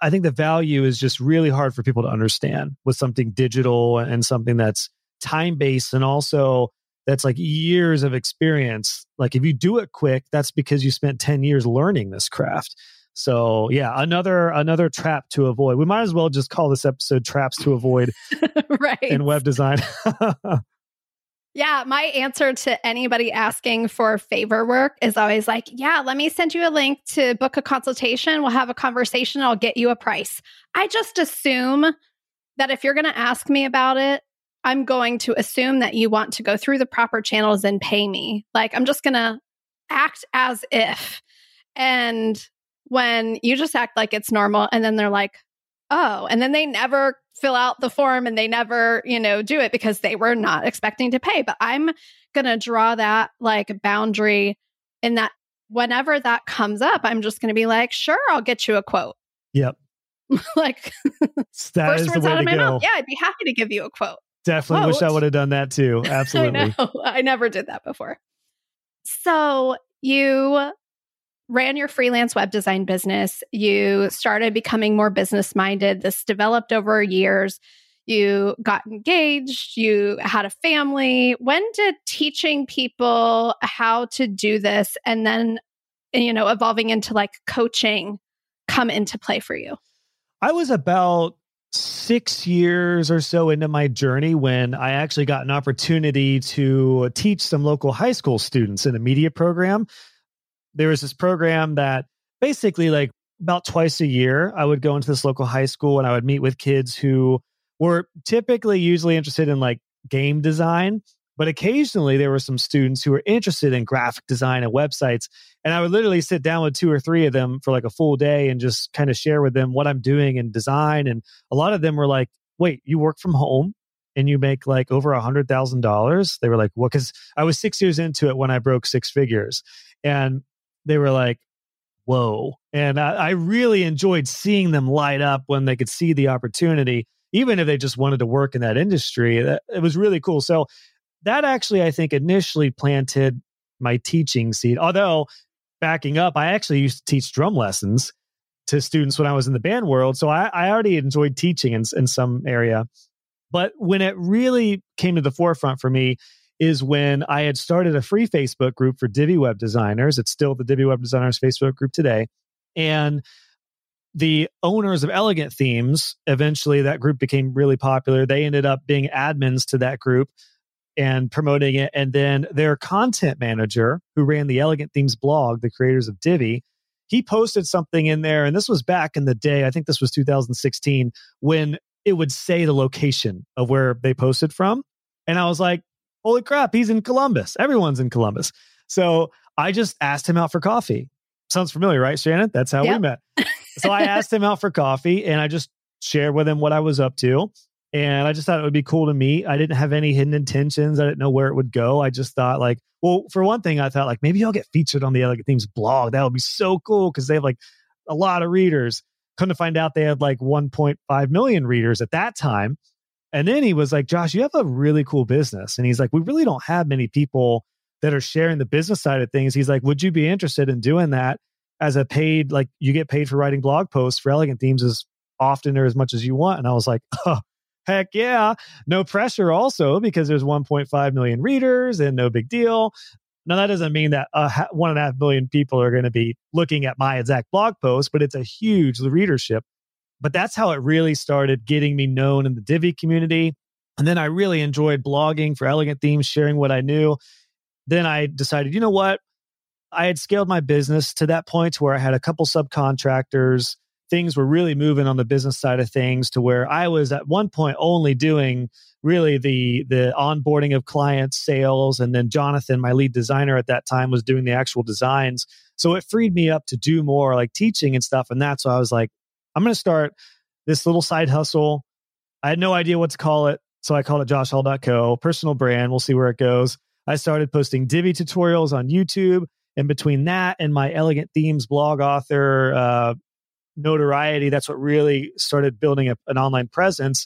I think the value is just really hard for people to understand with something digital and something that's time based and also that's like years of experience. Like if you do it quick, that's because you spent 10 years learning this craft. So yeah, another another trap to avoid. We might as well just call this episode traps to avoid right. in web design. yeah, my answer to anybody asking for favor work is always like, yeah, let me send you a link to book a consultation. We'll have a conversation. I'll get you a price. I just assume that if you're going to ask me about it, I'm going to assume that you want to go through the proper channels and pay me. Like, I'm just going to act as if. And when you just act like it's normal, and then they're like, oh, and then they never fill out the form and they never, you know, do it because they were not expecting to pay. But I'm going to draw that like boundary in that whenever that comes up, I'm just going to be like, sure, I'll get you a quote. Yep. like, that first words out of my go. mouth. Yeah, I'd be happy to give you a quote. Definitely wish I would have done that too. Absolutely. I, I never did that before. So you ran your freelance web design business. You started becoming more business minded. This developed over years. You got engaged. You had a family. When did teaching people how to do this and then, you know, evolving into like coaching come into play for you? I was about six years or so into my journey when I actually got an opportunity to teach some local high school students in a media program. There was this program that basically, like, about twice a year, I would go into this local high school and I would meet with kids who were typically usually interested in like game design, But occasionally there were some students who were interested in graphic design and websites. And I would literally sit down with two or three of them for like a full day and just kind of share with them what I'm doing in design. And a lot of them were like, wait, you work from home? and you make like over a hundred thousand dollars they were like well because i was six years into it when i broke six figures and they were like whoa and I, I, really enjoyed seeing them light up when they could see the opportunity even if they just wanted to work in that industry it was really cool so that actually i think initially planted my teaching seed although backing up i actually used to teach drum lessons to students when i was in the band world so i, I already enjoyed teaching in, in some area but when it really came to the forefront for me is when I had started a free Facebook group for Divi web designers. It's still the Divi web designers Facebook group today. And the owners of Elegant Themes, eventually that group became really popular. They ended up being admins to that group and promoting it. And then their content manager, who ran the Elegant Themes blog, the creators of Divi, he posted something in there. And this was back in the day, I think this was 2016, when it would say the location of where they posted from. And I was like, holy crap, he's in Columbus. Everyone's in Columbus. So I just asked him out for coffee. Sounds familiar, right, Shannon? That's how yep. we met. so I asked him out for coffee and I just shared with him what I was up to. And I just thought it would be cool to meet. I didn't have any hidden intentions. I didn't know where it would go. I just thought, like, well, for one thing, I thought, like, maybe I'll get featured on the Elegant Themes blog. That would be so cool because they have like a lot of readers. Come to find out they had like 1.5 million readers at that time. And then he was like, Josh, you have a really cool business. And he's like, we really don't have many people that are sharing the business side of things. He's like, would you be interested in doing that as a paid, like you get paid for writing blog posts for elegant themes as often or as much as you want? And I was like, oh, heck yeah. No pressure also because there's 1.5 million readers and no big deal. Now, that doesn't mean that uh, one and a half million people are going to be looking at my exact blog post, but it's a huge readership. But that's how it really started getting me known in the Divi community. And then I really enjoyed blogging for Elegant Themes, sharing what I knew. Then I decided, you know what? I had scaled my business to that point where I had a couple subcontractors. Things were really moving on the business side of things to where I was at one point only doing really the the onboarding of clients, sales, and then Jonathan, my lead designer at that time, was doing the actual designs. So it freed me up to do more like teaching and stuff. And that's why I was like, I'm going to start this little side hustle. I had no idea what to call it. So I called it joshhall.co, personal brand. We'll see where it goes. I started posting Divi tutorials on YouTube. And between that and my Elegant Themes blog author uh, notoriety, that's what really started building a, an online presence.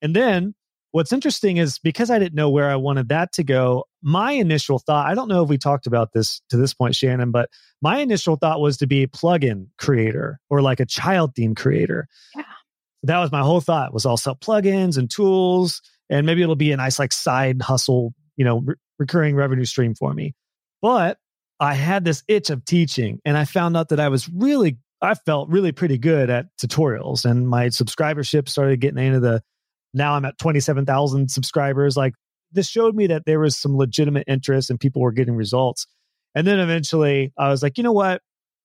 And then What's interesting is because I didn't know where I wanted that to go, my initial thought, I don't know if we talked about this to this point, Shannon, but my initial thought was to be a plugin creator or like a child theme creator. Yeah. That was my whole thought was I'll sell plugins and tools and maybe it'll be a nice like side hustle, you know, re- recurring revenue stream for me. But I had this itch of teaching and I found out that I was really I felt really pretty good at tutorials and my subscribership started getting into the now I'm at 27,000 subscribers. Like this showed me that there was some legitimate interest and people were getting results. And then eventually I was like, you know what?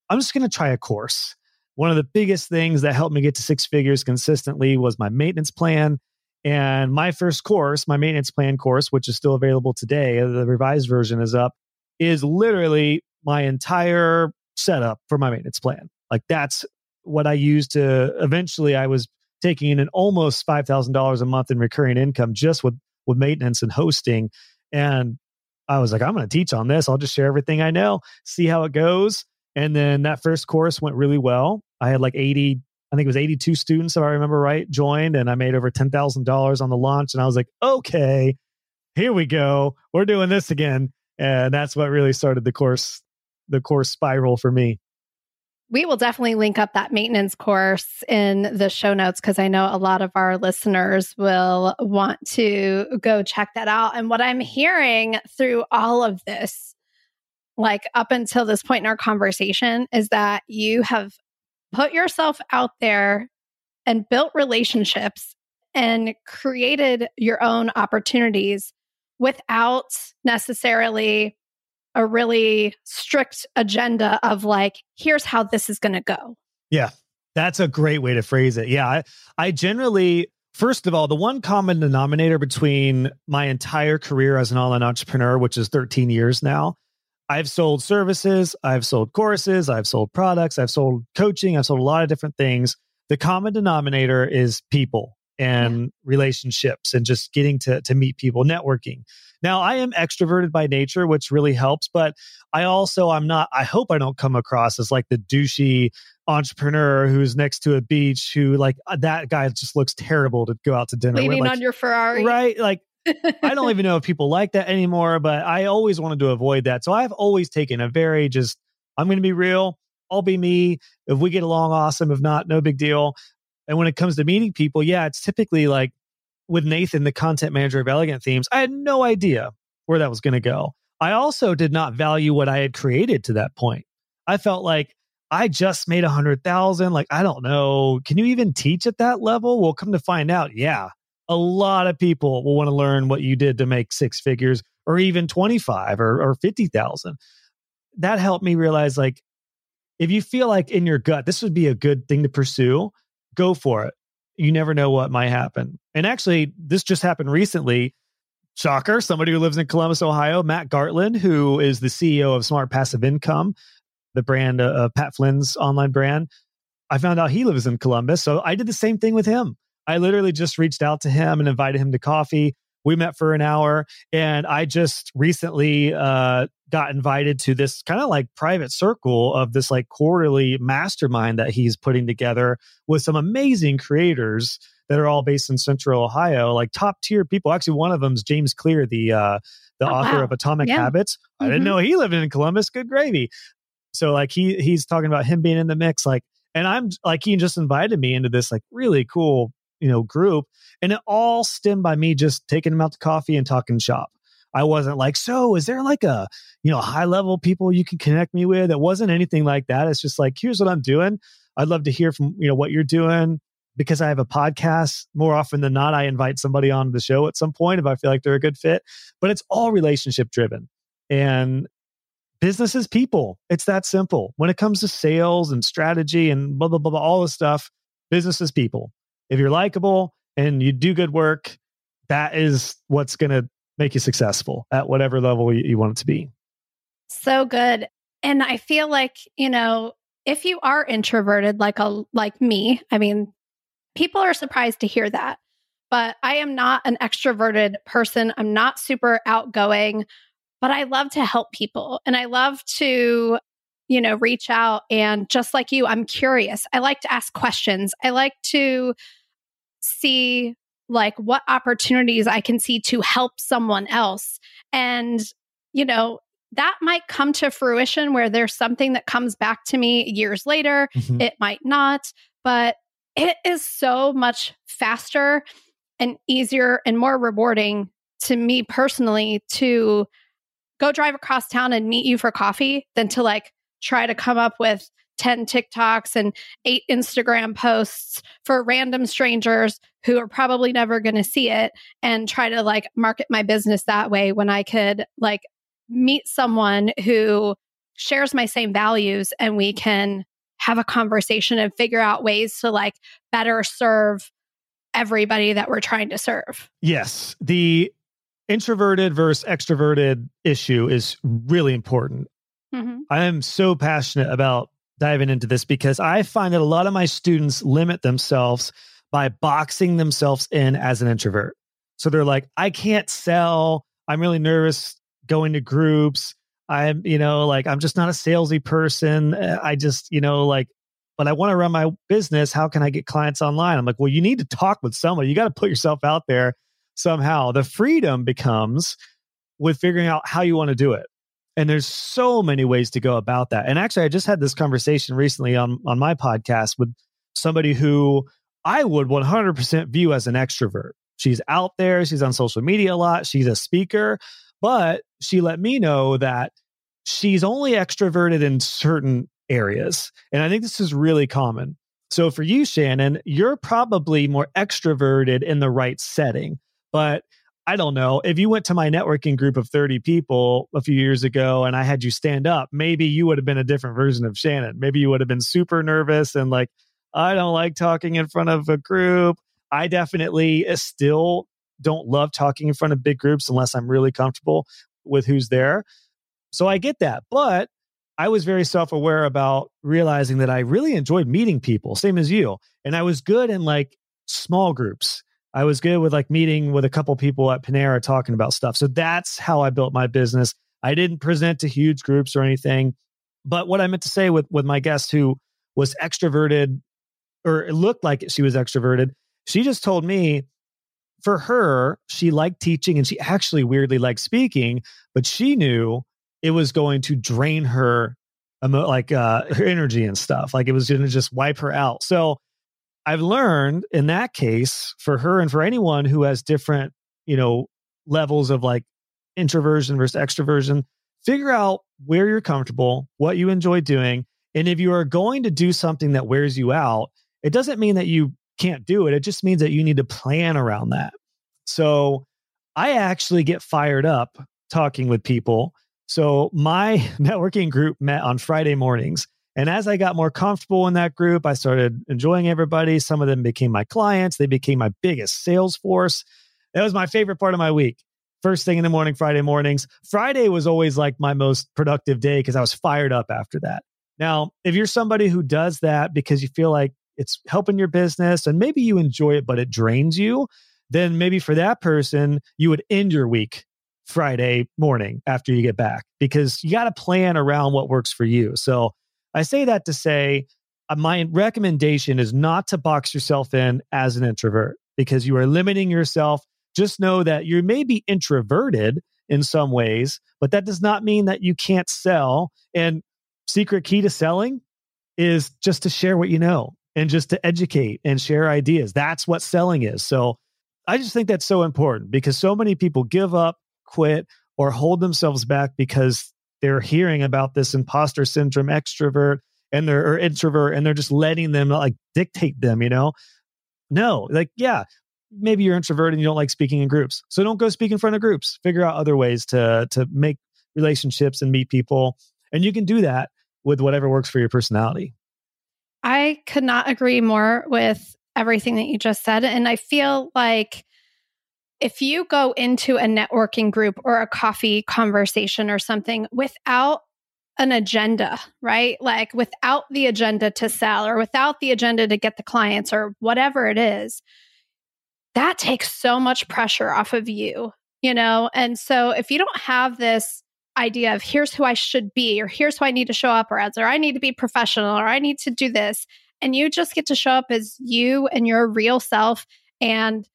I'm just going to try a course. One of the biggest things that helped me get to six figures consistently was my maintenance plan. And my first course, my maintenance plan course, which is still available today, uh, the revised version is up, is literally my entire setup for my maintenance plan. Like that's what I used to eventually I was taking in an almost $5,000 a month in recurring income just with, with maintenance and hosting. And I was like, I'm going to teach on this. I'll just share everything I know, see how it goes. And then that first course went really well. I had like 80, I think it was 82 students, if I remember right, joined, and I made over $10,000 on the launch. And I was like, okay, here we go. We're doing this again. And that's what really started the course, the course spiral for me. We will definitely link up that maintenance course in the show notes because I know a lot of our listeners will want to go check that out. And what I'm hearing through all of this, like up until this point in our conversation, is that you have put yourself out there and built relationships and created your own opportunities without necessarily a really strict agenda of like, here's how this is going to go. Yeah, that's a great way to phrase it. Yeah, I, I generally First of all, the one common denominator between my entire career as an online entrepreneur, which is 13 years now, I've sold services, I've sold courses, I've sold products, I've sold coaching, I've sold a lot of different things. The common denominator is people and yeah. relationships and just getting to, to meet people, networking. Now, I am extroverted by nature, which really helps, but I also, I'm not, I hope I don't come across as like the douchey entrepreneur who's next to a beach who, like, uh, that guy just looks terrible to go out to dinner Leaning. Like, on your Ferrari. Right. Like, I don't even know if people like that anymore, but I always wanted to avoid that. So I've always taken a very just, I'm going to be real. I'll be me. If we get along, awesome. If not, no big deal. And when it comes to meeting people, yeah, it's typically like with Nathan, the content manager of Elegant Themes, I had no idea where that was going to go. I also did not value what I had created to that point. I felt like I just made a hundred thousand. Like, I don't know. Can you even teach at that level? Well, come to find out, yeah, a lot of people will want to learn what you did to make six figures or even 25 or, or 50,000. That helped me realize like, if you feel like in your gut, this would be a good thing to pursue, go for it. You never know what might happen. And actually, this just happened recently. Shocker, somebody who lives in Columbus, Ohio, Matt Gartland, who is the CEO of Smart Passive Income, the brand uh, of Pat Flynn's online brand. I found out he lives in Columbus. So I did the same thing with him. I literally just reached out to him and invited him to coffee. We met for an hour, and I just recently uh, got invited to this kind of like private circle of this like quarterly mastermind that he's putting together with some amazing creators that are all based in Central Ohio, like top tier people. Actually, one of them is James Clear, the uh, the oh, author wow. of Atomic yeah. Habits. Mm-hmm. I didn't mm-hmm. know he lived in Columbus. Good gravy. So like he he's talking about him being in the mix, like, and I'm like he just invited me into this like really cool you know group and it all stemmed by me just taking them out to coffee and talking shop. I wasn't like so is there like a you know high level people you can connect me with? It wasn't anything like that. It's just like here's what i'm doing. I'd love to hear from you know what you're doing because i have a podcast. More often than not i invite somebody on the show at some point if i feel like they're a good fit. But it's all relationship driven and business is people. It's that simple. When it comes to sales and strategy and blah blah blah, blah all this stuff business is people if you're likable and you do good work, that is what's going to make you successful at whatever level you, you want it to be. So good. And I feel like, you know, if you are introverted like a like me, I mean, people are surprised to hear that. But I am not an extroverted person. I'm not super outgoing, but I love to help people and I love to you know, reach out and just like you, I'm curious. I like to ask questions. I like to see like what opportunities I can see to help someone else. And, you know, that might come to fruition where there's something that comes back to me years later. Mm-hmm. It might not, but it is so much faster and easier and more rewarding to me personally to go drive across town and meet you for coffee than to like try to come up with 10 TikToks and eight Instagram posts for random strangers who are probably never going to see it and try to like market my business that way when I could like meet someone who shares my same values and we can have a conversation and figure out ways to like better serve everybody that we're trying to serve. Yes. The introverted versus extroverted issue is really important. Mm-hmm. I am so passionate about diving into this because I find that a lot of my students limit themselves by boxing themselves in as an introvert. So they're like, I can't sell. I'm really nervous going to groups. I'm, you know, like I'm just not a salesy person. I just, you know, like, but I want to run my business. How can I get clients online? I'm like, well, you need to talk with somebody. You got to put yourself out there somehow. The freedom becomes with figuring out how you want to do it. And there's so many ways to go about that. And actually, I just had this conversation recently on, on my podcast with somebody who I would 100% view as an extrovert. She's out there, she's on social media a lot, she's a speaker, but she let me know that she's only extroverted in certain areas. And I think this is really common. So for you, Shannon, you're probably more extroverted in the right setting, but I don't know, if you went to my networking group of 30 people a few years ago and I had you stand up, maybe you would have been a different version of Shannon. Maybe you would have been super nervous and like, I don't like talking in front of a group. I definitely uh, still don't love talking in front of big groups unless I'm really comfortable with who's there. So I get that. But I was very self aware about realizing that I really enjoyed meeting people, same as you. And I was good in like small groups. I was good with like meeting with a couple people at Panera talking about stuff. So that's how I built my business. I didn't present to huge groups or anything. But what I meant to say with with my guest who was extroverted or it looked like she was extroverted, she just told me for her, she liked teaching and she actually weirdly liked speaking, but she knew it was going to drain her like uh, her energy and stuff. Like it was going to just wipe her out. So I've learned in that case for her and for anyone who has different, you know, levels of like introversion versus extroversion, figure out where you're comfortable, what you enjoy doing. And if you are going to do something that wears you out, it doesn't mean that you can't do it. It just means that you need to plan around that. So I actually get fired up talking with people so my networking group met on Friday mornings. And as I got more comfortable in that group, I started enjoying everybody. Some of them became my clients, they became my biggest sales force. That was my favorite part of my week. First thing in the morning, Friday mornings. Friday was always like my most productive day because I was fired up after that. Now, if you're somebody who does that because you feel like it's helping your business and maybe you enjoy it, but it drains you, then maybe for that person, you would end your week Friday morning after you get back because you got to plan around what works for you. So I say that to say uh, my recommendation is not to box yourself in as an introvert because you are limiting yourself. Just know that you may be introverted in some ways, but that does not mean that you can't sell. And secret key to selling is just to share what you know and just to educate and share ideas. That's what selling is. So I just think that's so important because so many people give up quit or hold themselves back because they're hearing about this imposter syndrome extrovert and they're or introvert and they're just letting them like dictate them, you know? No, like, yeah, maybe you're introverted and you don't like speaking in groups. So don't go speak in front of groups. Figure out other ways to to make relationships and meet people. And you can do that with whatever works for your personality. I could not agree more with everything that you just said. And I feel like if you go into a networking group or a coffee conversation or something without an agenda, right? Like without the agenda to sell or without the agenda to get the clients or whatever it is, that takes so much pressure off of you, you know? And so if you don't have this idea of here's who I should be or here's who I need to show up or as or I need to be professional or I need to do this, and you just get to show up as you and your real self and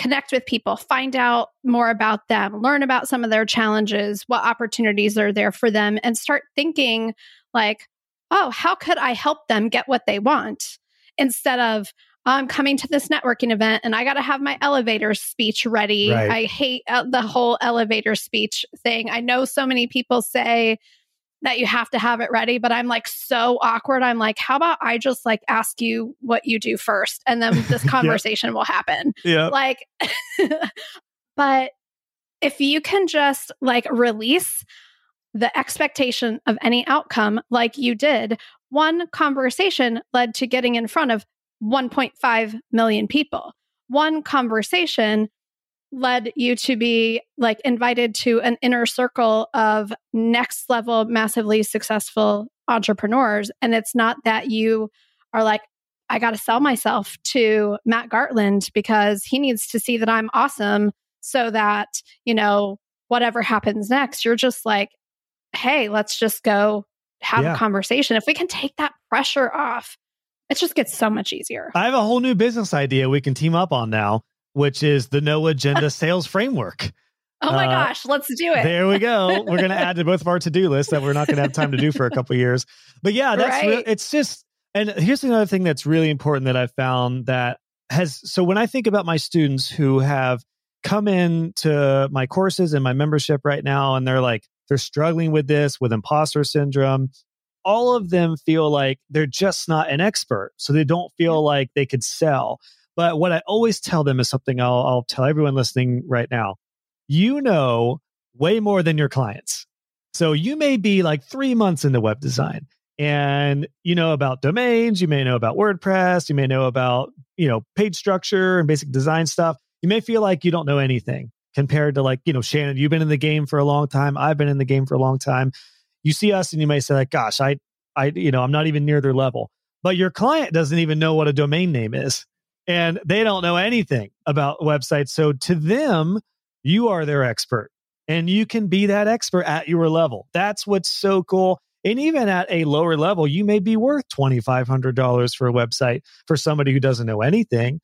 connect with people, find out more about them, learn about some of their challenges, what opportunities are there for them, and start thinking like, oh, how could I help them get what they want? Instead of, I'm coming to this networking event and I got to have my elevator speech ready. Right. I hate uh, the whole elevator speech thing. I know so many people say, that you have to have it ready, but I'm like so awkward. I'm like, how about I just like ask you what you do first and then this conversation will happen. Yeah. Like, but if you can just like release the expectation of any outcome like you did, one conversation led to getting in front of 1.5 million people. One conversation led you to be like invited to an inner circle of next level, massively successful entrepreneurs. And it's not that you are like, I got to sell myself to Matt Gartland because he needs to see that I'm awesome so that, you know, whatever happens next, you're just like, hey, let's just go have yeah. a conversation. If we can take that pressure off, it just gets so much easier. I have a whole new business idea we can team up on now which is the no agenda sales framework. Oh my uh, gosh, let's do it. there we go. We're going to add to both of our to do lists that we're not going to have time to do for a couple years. But yeah, that's right. re- it's just and here's another thing that's really important that I found that has so when I think about my students who have come in to my courses and my membership right now and they're like they're struggling with this with imposter syndrome all of them feel like they're just not an expert so they don't feel like they could sell but what I always tell them is something I'll, I'll tell everyone listening right now. You know way more than your clients. So you may be like three months into web design and you know about domains, you may know about WordPress, you may know about, you know, page structure and basic design stuff. You may feel like you don't know anything compared to like, you know, Shannon, you've been in the game for a long time. I've been in the game for a long time. You see us and you may say like, gosh, I I you know, I'm not even near their level. But your client doesn't even know what a domain name is and they don't know anything about websites. So to them, you are their expert and you can be that expert at your level. That's what's so cool. And even at a lower level, you may be worth $2,500 for a website for somebody who doesn't know anything.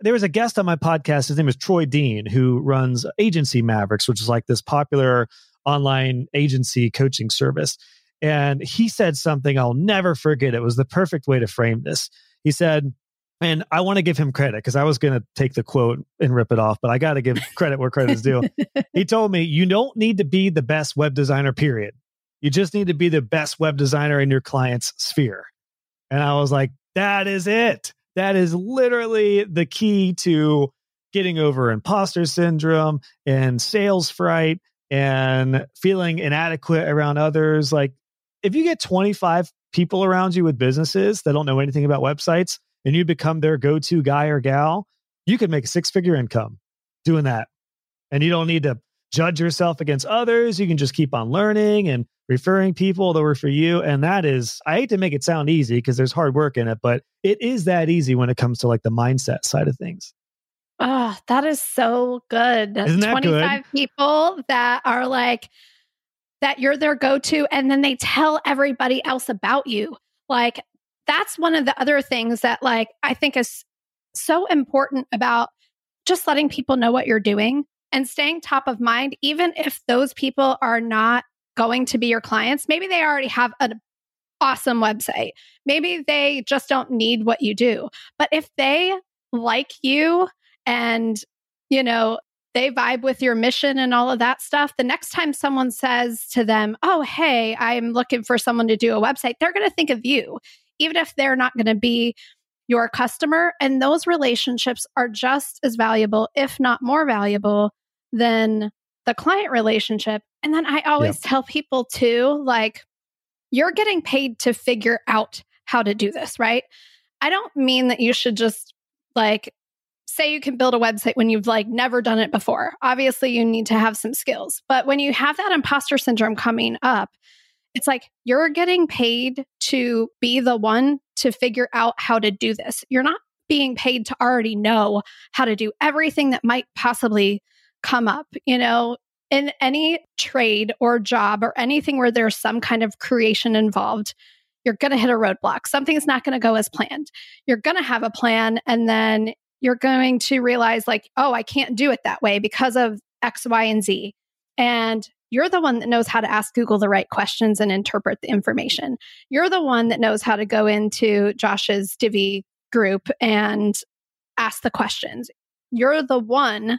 There was a guest on my podcast. His name is Troy Dean, who runs Agency Mavericks, which is like this popular online agency coaching service. And he said something I'll never forget. It was the perfect way to frame this. He said, and I want to give him credit because I was going to take the quote and rip it off, but I got to give credit where credit is due. he told me, You don't need to be the best web designer, period. You just need to be the best web designer in your client's sphere. And I was like, That is it. That is literally the key to getting over imposter syndrome and sales fright and feeling inadequate around others. Like, if you get 25 people around you with businesses that don't know anything about websites, and you become their go to guy or gal, you could make a six figure income doing that. And you don't need to judge yourself against others. You can just keep on learning and referring people that work for you. And that is, I hate to make it sound easy because there's hard work in it, but it is that easy when it comes to like the mindset side of things. Oh, that is so good. Isn't that 25 good? people that are like, that you're their go to, and then they tell everybody else about you. Like, that's one of the other things that like I think is so important about just letting people know what you're doing and staying top of mind even if those people are not going to be your clients. Maybe they already have an awesome website. Maybe they just don't need what you do. But if they like you and you know they vibe with your mission and all of that stuff the next time someone says to them oh hey i'm looking for someone to do a website they're going to think of you even if they're not going to be your customer. And those relationships are just as valuable, if not more valuable, than the client relationship. And then I always yep. tell people too, like, you're getting paid to figure out how to do this, right? I don't mean that you should just like say you can build a website when you've like never done it before. Obviously, you need to have some skills. But when you have that imposter syndrome coming up, it's like you're getting paid to be the one to figure out how to do this. You're not being paid to already know how to do everything that might possibly come up. You know, in any trade or job or anything where there's some kind of creation involved, you're going to hit a roadblock. Something's not going to go as planned. You're going to have a plan and then you're going to realize, like, oh, I can't do it that way because of X, Y, and Z. And you're the one that knows how to ask Google the right questions and interpret the information. You're the one that knows how to go into Josh's Divi group and ask the questions. You're the one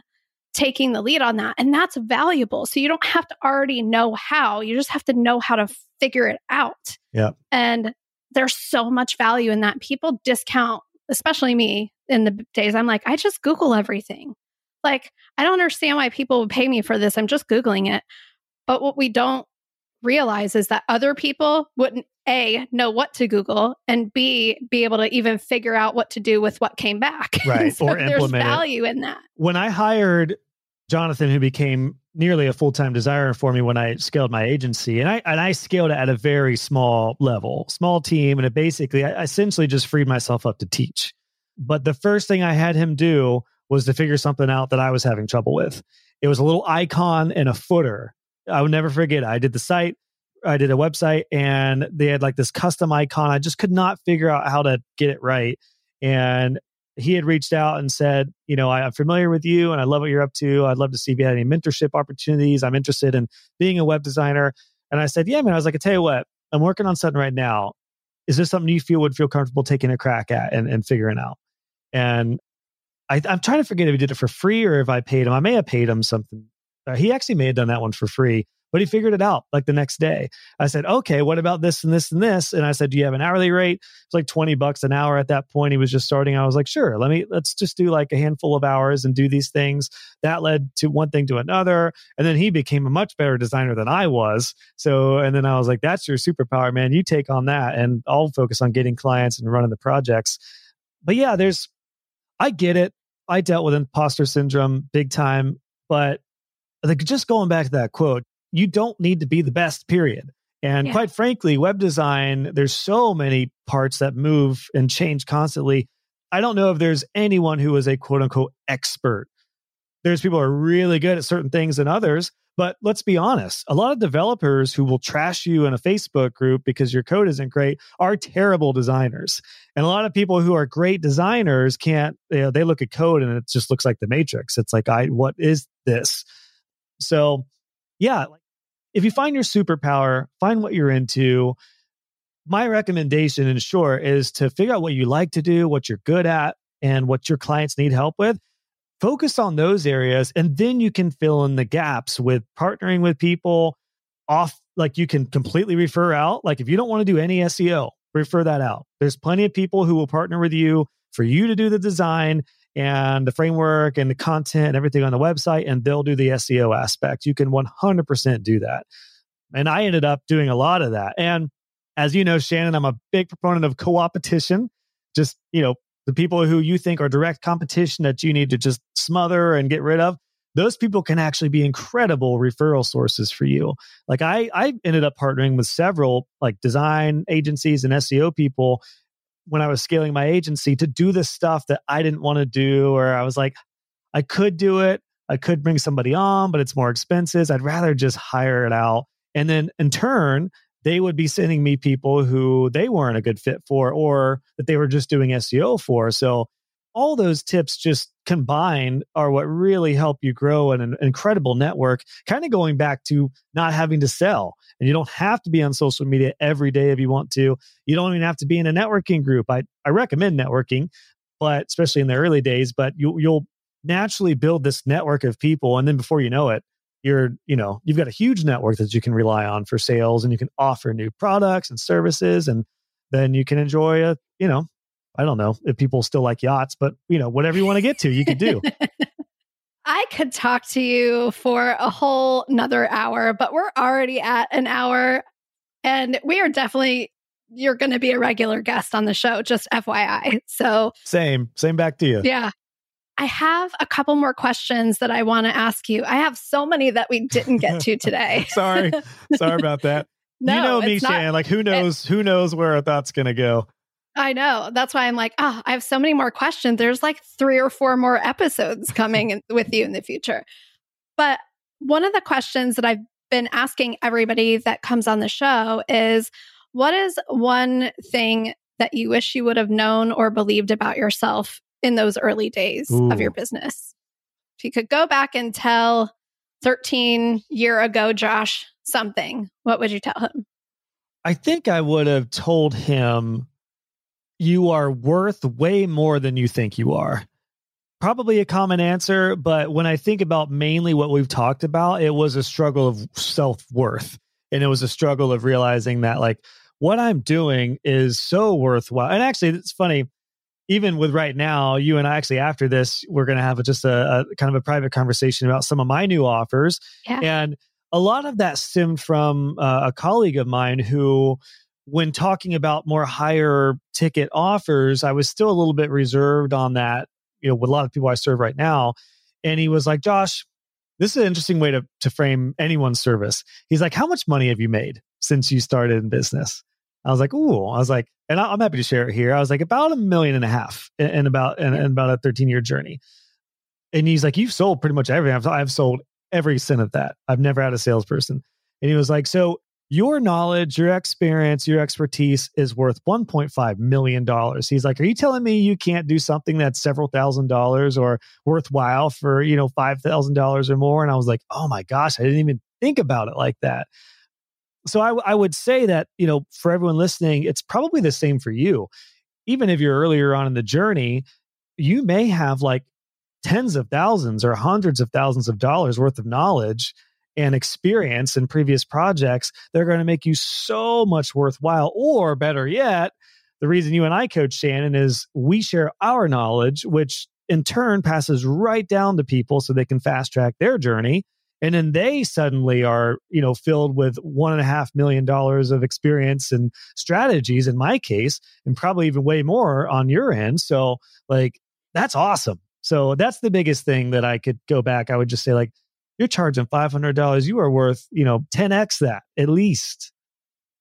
taking the lead on that. And that's valuable. So you don't have to already know how, you just have to know how to figure it out. Yeah. And there's so much value in that. People discount, especially me in the days I'm like, I just Google everything. Like, I don't understand why people would pay me for this. I'm just Googling it. But what we don't realize is that other people wouldn't a know what to google and b be able to even figure out what to do with what came back. Right so or there's implement value it. in that. When i hired jonathan who became nearly a full-time designer for me when i scaled my agency and i and i scaled it at a very small level small team and it basically i essentially just freed myself up to teach. But the first thing i had him do was to figure something out that i was having trouble with. It was a little icon and a footer I would never forget. I did the site, I did a website, and they had like this custom icon. I just could not figure out how to get it right. And he had reached out and said, you know, I'm familiar with you and I love what you're up to. I'd love to see if you had any mentorship opportunities. I'm interested in being a web designer. And I said, yeah, man. I was like, I tell you what, I'm working on something right now. Is this something you feel would feel comfortable taking a crack at and, and figuring out? And I, I'm trying to forget if he did it for free or if I paid him. I may have paid him something uh, he actually may have done that one for free, but he figured it out like the next day. I said, okay, what about this and this and this? And I said, do you have an hourly rate? It's like 20 bucks an hour at that point. He was just starting. I was like, sure, let me, let's just do like a handful of hours and do these things. That led to one thing to another. And then he became a much better designer than I was. So, and then I was like, that's your superpower, man. You take on that and I'll focus on getting clients and running the projects. But yeah, there's, I get it. I dealt with imposter syndrome big time, but like just going back to that quote, you don't need to be the best, period. And yeah. quite frankly, web design, there's so many parts that move and change constantly. I don't know if there's anyone who is a quote unquote expert. There's people who are really good at certain things than others. But let's be honest, a lot of developers who will trash you in a Facebook group because your code isn't great are terrible designers. And a lot of people who are great designers can't, you know, they look at code and it just looks like the matrix. It's like, I, what is this? So, yeah, if you find your superpower, find what you're into. My recommendation, in short, is to figure out what you like to do, what you're good at, and what your clients need help with. Focus on those areas, and then you can fill in the gaps with partnering with people off. Like you can completely refer out. Like if you don't want to do any SEO, refer that out. There's plenty of people who will partner with you for you to do the design and the framework and the content and everything on the website, and they'll do the SEO aspect. You can 100% do that. And I ended up doing a lot of that. And as you know, Shannon, I'm a big proponent of co-opetition. Just, you know, the people who you think are direct competition that you need to just smother and get rid of, those people can actually be incredible referral sources for you. Like I I ended up partnering with several like design agencies and SEO people when I was scaling my agency to do this stuff that I didn't want to do, or I was like, I could do it. I could bring somebody on, but it's more expensive. I'd rather just hire it out. And then in turn, they would be sending me people who they weren't a good fit for or that they were just doing SEO for. So all those tips just combined are what really help you grow an, an incredible network, kind of going back to not having to sell. And you don't have to be on social media every day if you want to. You don't even have to be in a networking group. I, I recommend networking, but especially in the early days, but you, you'll naturally build this network of people. And then before you know it, you're, you know, you've got a huge network that you can rely on for sales and you can offer new products and services. And then you can enjoy a, you know, I don't know if people still like yachts, but you know, whatever you want to get to, you could do. I could talk to you for a whole another hour, but we're already at an hour and we are definitely you're going to be a regular guest on the show, just FYI. So, same, same back to you. Yeah. I have a couple more questions that I want to ask you. I have so many that we didn't get to today. Sorry. Sorry about that. no, you know me, Shan. Like who knows, it, who knows where our thought's going to go. I know. That's why I'm like, oh, I have so many more questions. There's like three or four more episodes coming in, with you in the future. But one of the questions that I've been asking everybody that comes on the show is what is one thing that you wish you would have known or believed about yourself in those early days Ooh. of your business? If you could go back and tell 13 year ago Josh something, what would you tell him? I think I would have told him you are worth way more than you think you are. Probably a common answer, but when I think about mainly what we've talked about, it was a struggle of self worth. And it was a struggle of realizing that, like, what I'm doing is so worthwhile. And actually, it's funny, even with right now, you and I actually, after this, we're going to have just a, a, kind of a private conversation about some of my new offers. Yeah. And a lot of that stemmed from uh, a colleague of mine who when talking about more higher ticket offers, I was still a little bit reserved on that, you know, with a lot of people I serve right now. And he was like, Josh, this is an interesting way to, to frame anyone's service. He's like, How much money have you made since you started in business? I was like, Ooh, I was like, and I'm happy to share it here. I was like, about a million and a half in, in about in, in about a 13 year journey. And he's like, You've sold pretty much everything. I've, I've sold every cent of that. I've never had a salesperson. And he was like, So your knowledge, your experience, your expertise is worth $1.5 million. He's like, Are you telling me you can't do something that's several thousand dollars or worthwhile for, you know, $5,000 or more? And I was like, Oh my gosh, I didn't even think about it like that. So I, I would say that, you know, for everyone listening, it's probably the same for you. Even if you're earlier on in the journey, you may have like tens of thousands or hundreds of thousands of dollars worth of knowledge and experience in previous projects, they're going to make you so much worthwhile. Or better yet, the reason you and I coach Shannon is we share our knowledge, which in turn passes right down to people so they can fast track their journey. And then they suddenly are, you know, filled with one and a half million dollars of experience and strategies in my case, and probably even way more on your end. So, like, that's awesome. So, that's the biggest thing that I could go back. I would just say, like, you're charging $500. You are worth, you know, 10x that at least.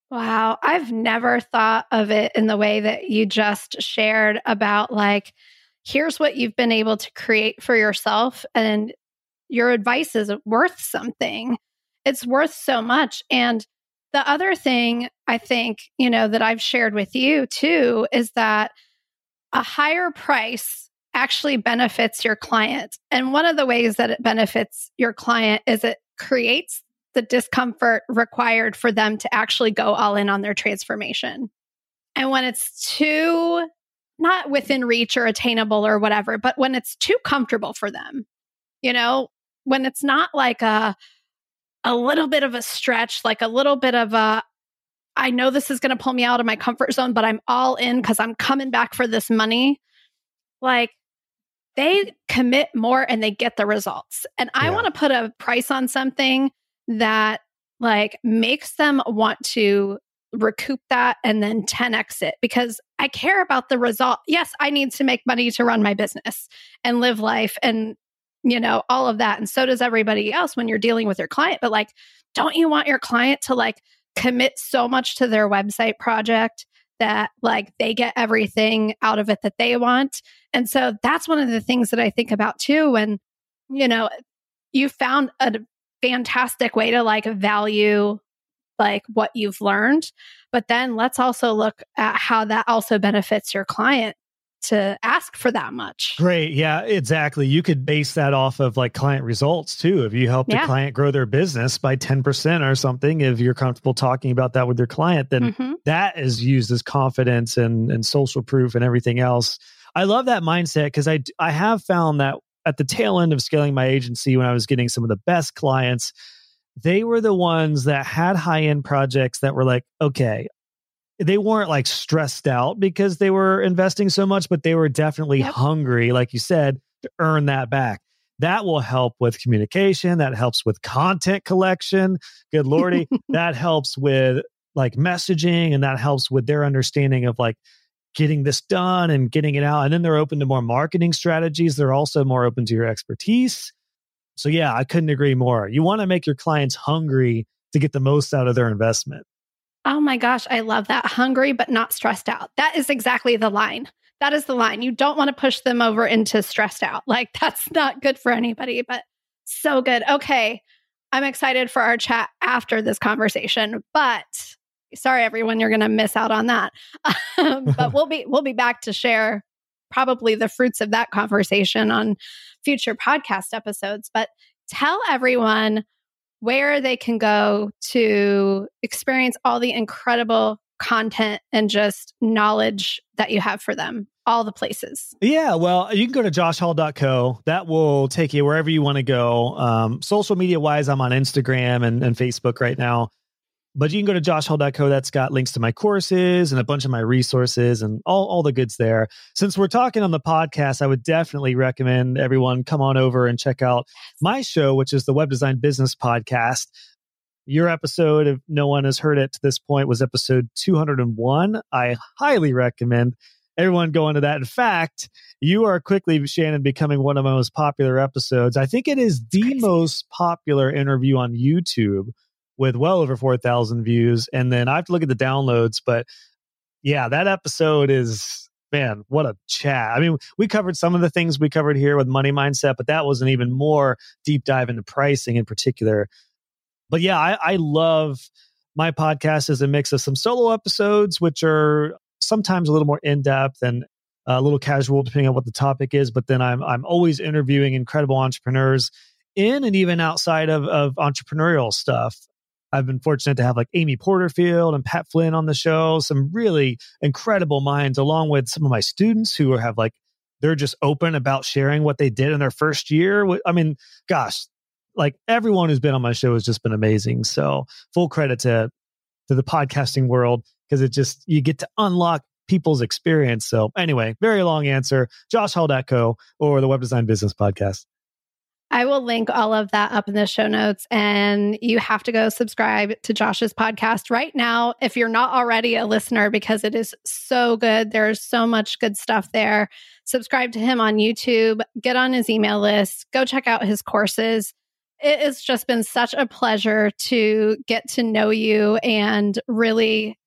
Wow. I've never thought of it in the way that you just shared about like, here's what you've been able to create for yourself, and your advice is worth something. It's worth so much. And the other thing I think, you know, that I've shared with you too is that a higher price actually benefits your client. And one of the ways that it benefits your client is it creates the discomfort required for them to actually go all in on their transformation. And when it's too not within reach or attainable or whatever, but when it's too comfortable for them, you know, when it's not like a a little bit of a stretch, like a little bit of a I know this is going to pull me out of my comfort zone, but I'm all in cuz I'm coming back for this money. Like they commit more and they get the results. And I yeah. want to put a price on something that like makes them want to recoup that and then 10x it because I care about the result. Yes, I need to make money to run my business and live life and you know all of that and so does everybody else when you're dealing with your client but like don't you want your client to like commit so much to their website project that like they get everything out of it that they want and so that's one of the things that I think about too when you know you found a fantastic way to like value like what you've learned. But then let's also look at how that also benefits your client to ask for that much. Great. Yeah, exactly. You could base that off of like client results too. If you help yeah. a client grow their business by 10% or something, if you're comfortable talking about that with your client, then mm-hmm. that is used as confidence and, and social proof and everything else. I love that mindset because I, I have found that at the tail end of scaling my agency when I was getting some of the best clients, they were the ones that had high end projects that were like, okay, they weren't like stressed out because they were investing so much, but they were definitely yep. hungry, like you said, to earn that back. That will help with communication. That helps with content collection. Good Lordy. that helps with like messaging and that helps with their understanding of like getting this done and getting it out. And then they're open to more marketing strategies. They're also more open to your expertise. So, yeah, I couldn't agree more. You want to make your clients hungry to get the most out of their investment. Oh my gosh, I love that. Hungry, but not stressed out. That is exactly the line. That is the line. You don't want to push them over into stressed out. Like, that's not good for anybody, but so good. Okay. I'm excited for our chat after this conversation, but sorry everyone you're going to miss out on that um, but we'll be we'll be back to share probably the fruits of that conversation on future podcast episodes but tell everyone where they can go to experience all the incredible content and just knowledge that you have for them all the places. Yeah well you can go to joshhall.co that will take you wherever you want to go. Um, social media wise i'm on instagram and, and facebook right now but you can go to joshhall.co. That's got links to my courses and a bunch of my resources and all, all the goods there. Since we're talking on the podcast, I would definitely recommend everyone come on over and check out my show, which is the Web Design Business Podcast. Your episode, if no one has heard it to this point, was episode 201. I highly recommend everyone go into that. In fact, you are quickly, Shannon, becoming one of my most popular episodes. I think it is the most popular interview on YouTube with well over 4,000 views. And then I have to look at the downloads, but yeah, that episode is, man, what a chat. I mean, we covered some of the things we covered here with money mindset, but that was an even more deep dive into pricing in particular. But yeah, I, I love my podcast as a mix of some solo episodes, which are sometimes a little more in depth and a little casual, depending on what the topic is. But then I'm I'm always interviewing incredible entrepreneurs in and even outside of, of entrepreneurial stuff. I've been fortunate to have like Amy Porterfield and Pat Flynn on the show, some really incredible minds, along with some of my students who have like, they're just open about sharing what they did in their first year. I mean, gosh, like everyone who's been on my show has just been amazing. So full credit to to the podcasting world because it just you get to unlock people's experience. So anyway, very long answer. Josh JoshHall.co or the Web Design Business Podcast. I will link all of that up in the show notes. And you have to go subscribe to Josh's podcast right now if you're not already a listener, because it is so good. There's so much good stuff there. Subscribe to him on YouTube, get on his email list, go check out his courses. It has just been such a pleasure to get to know you and really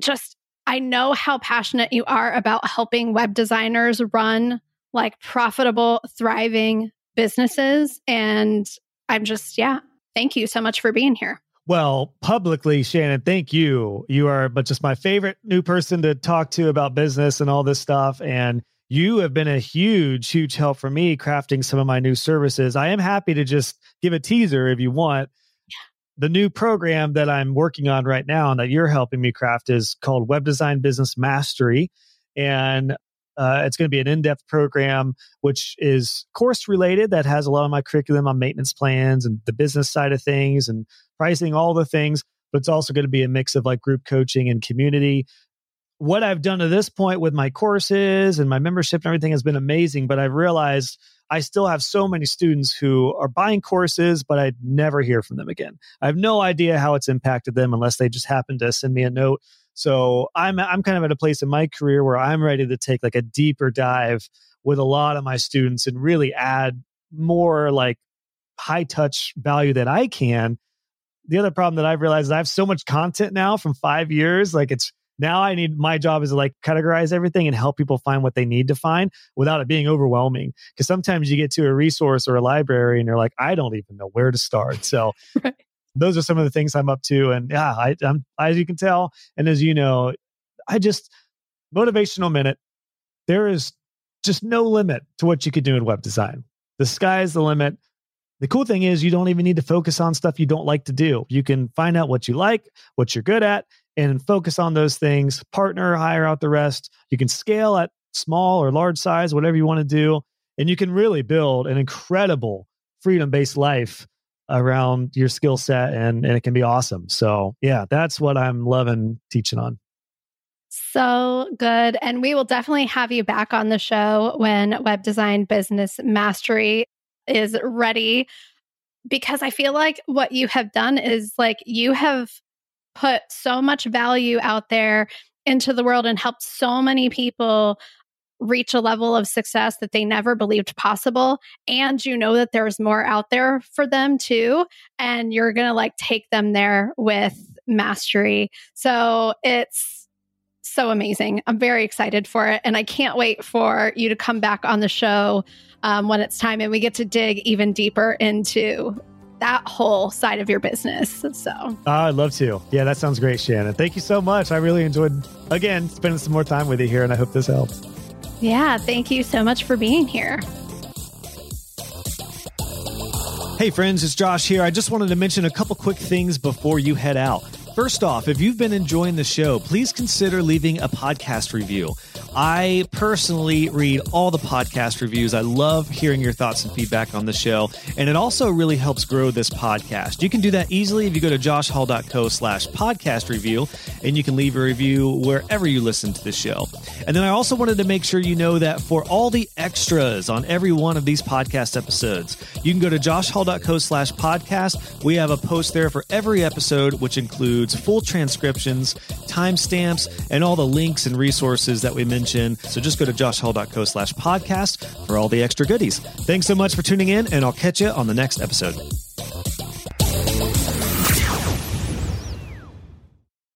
just, I know how passionate you are about helping web designers run like profitable, thriving businesses. And I'm just, yeah, thank you so much for being here. Well, publicly, Shannon, thank you. You are but just my favorite new person to talk to about business and all this stuff. And you have been a huge, huge help for me crafting some of my new services. I am happy to just give a teaser if you want. The new program that I'm working on right now and that you're helping me craft is called Web Design Business Mastery. And uh, it's going to be an in-depth program, which is course related. That has a lot of my curriculum on maintenance plans and the business side of things and pricing, all the things. But it's also going to be a mix of like group coaching and community. What I've done to this point with my courses and my membership and everything has been amazing. But I've realized I still have so many students who are buying courses, but I never hear from them again. I have no idea how it's impacted them unless they just happen to send me a note so I'm I'm kind of at a place in my career where I'm ready to take like a deeper dive with a lot of my students and really add more like high touch value that I can. The other problem that I've realized is I have so much content now from five years. Like it's now I need my job is to like categorize everything and help people find what they need to find without it being overwhelming. Because sometimes you get to a resource or a library and you're like, I don't even know where to start. So right those are some of the things I'm up to. And yeah, I, I'm, as you can tell, and as you know, I just, motivational minute, there is just no limit to what you could do in web design. The sky is the limit. The cool thing is, you don't even need to focus on stuff you don't like to do. You can find out what you like, what you're good at, and focus on those things, partner, hire out the rest. You can scale at small or large size, whatever you want to do. And you can really build an incredible freedom based life around your skill set and, and it can be awesome. So, yeah, that's what I'm loving teaching on. So good. And we will definitely have you back on the show when Web Design Business Mastery is ready because I feel like what you have done is like you have put so much value out there into the world and helped so many people reach a level of success that they never believed possible and you know that there's more out there for them too and you're going to like take them there with mastery so it's so amazing i'm very excited for it and i can't wait for you to come back on the show um, when it's time and we get to dig even deeper into that whole side of your business. So oh, I'd love to. Yeah, that sounds great, Shannon. Thank you so much. I really enjoyed again spending some more time with you here, and I hope this helps. Yeah, thank you so much for being here. Hey, friends, it's Josh here. I just wanted to mention a couple quick things before you head out. First off, if you've been enjoying the show, please consider leaving a podcast review. I personally read all the podcast reviews. I love hearing your thoughts and feedback on the show, and it also really helps grow this podcast. You can do that easily if you go to joshhall.co slash podcast review, and you can leave a review wherever you listen to the show. And then I also wanted to make sure you know that for all the extras on every one of these podcast episodes, you can go to joshhall.co slash podcast. We have a post there for every episode, which includes full transcriptions, timestamps, and all the links and resources that we mentioned mention. So just go to joshhall.co slash podcast for all the extra goodies. Thanks so much for tuning in, and I'll catch you on the next episode.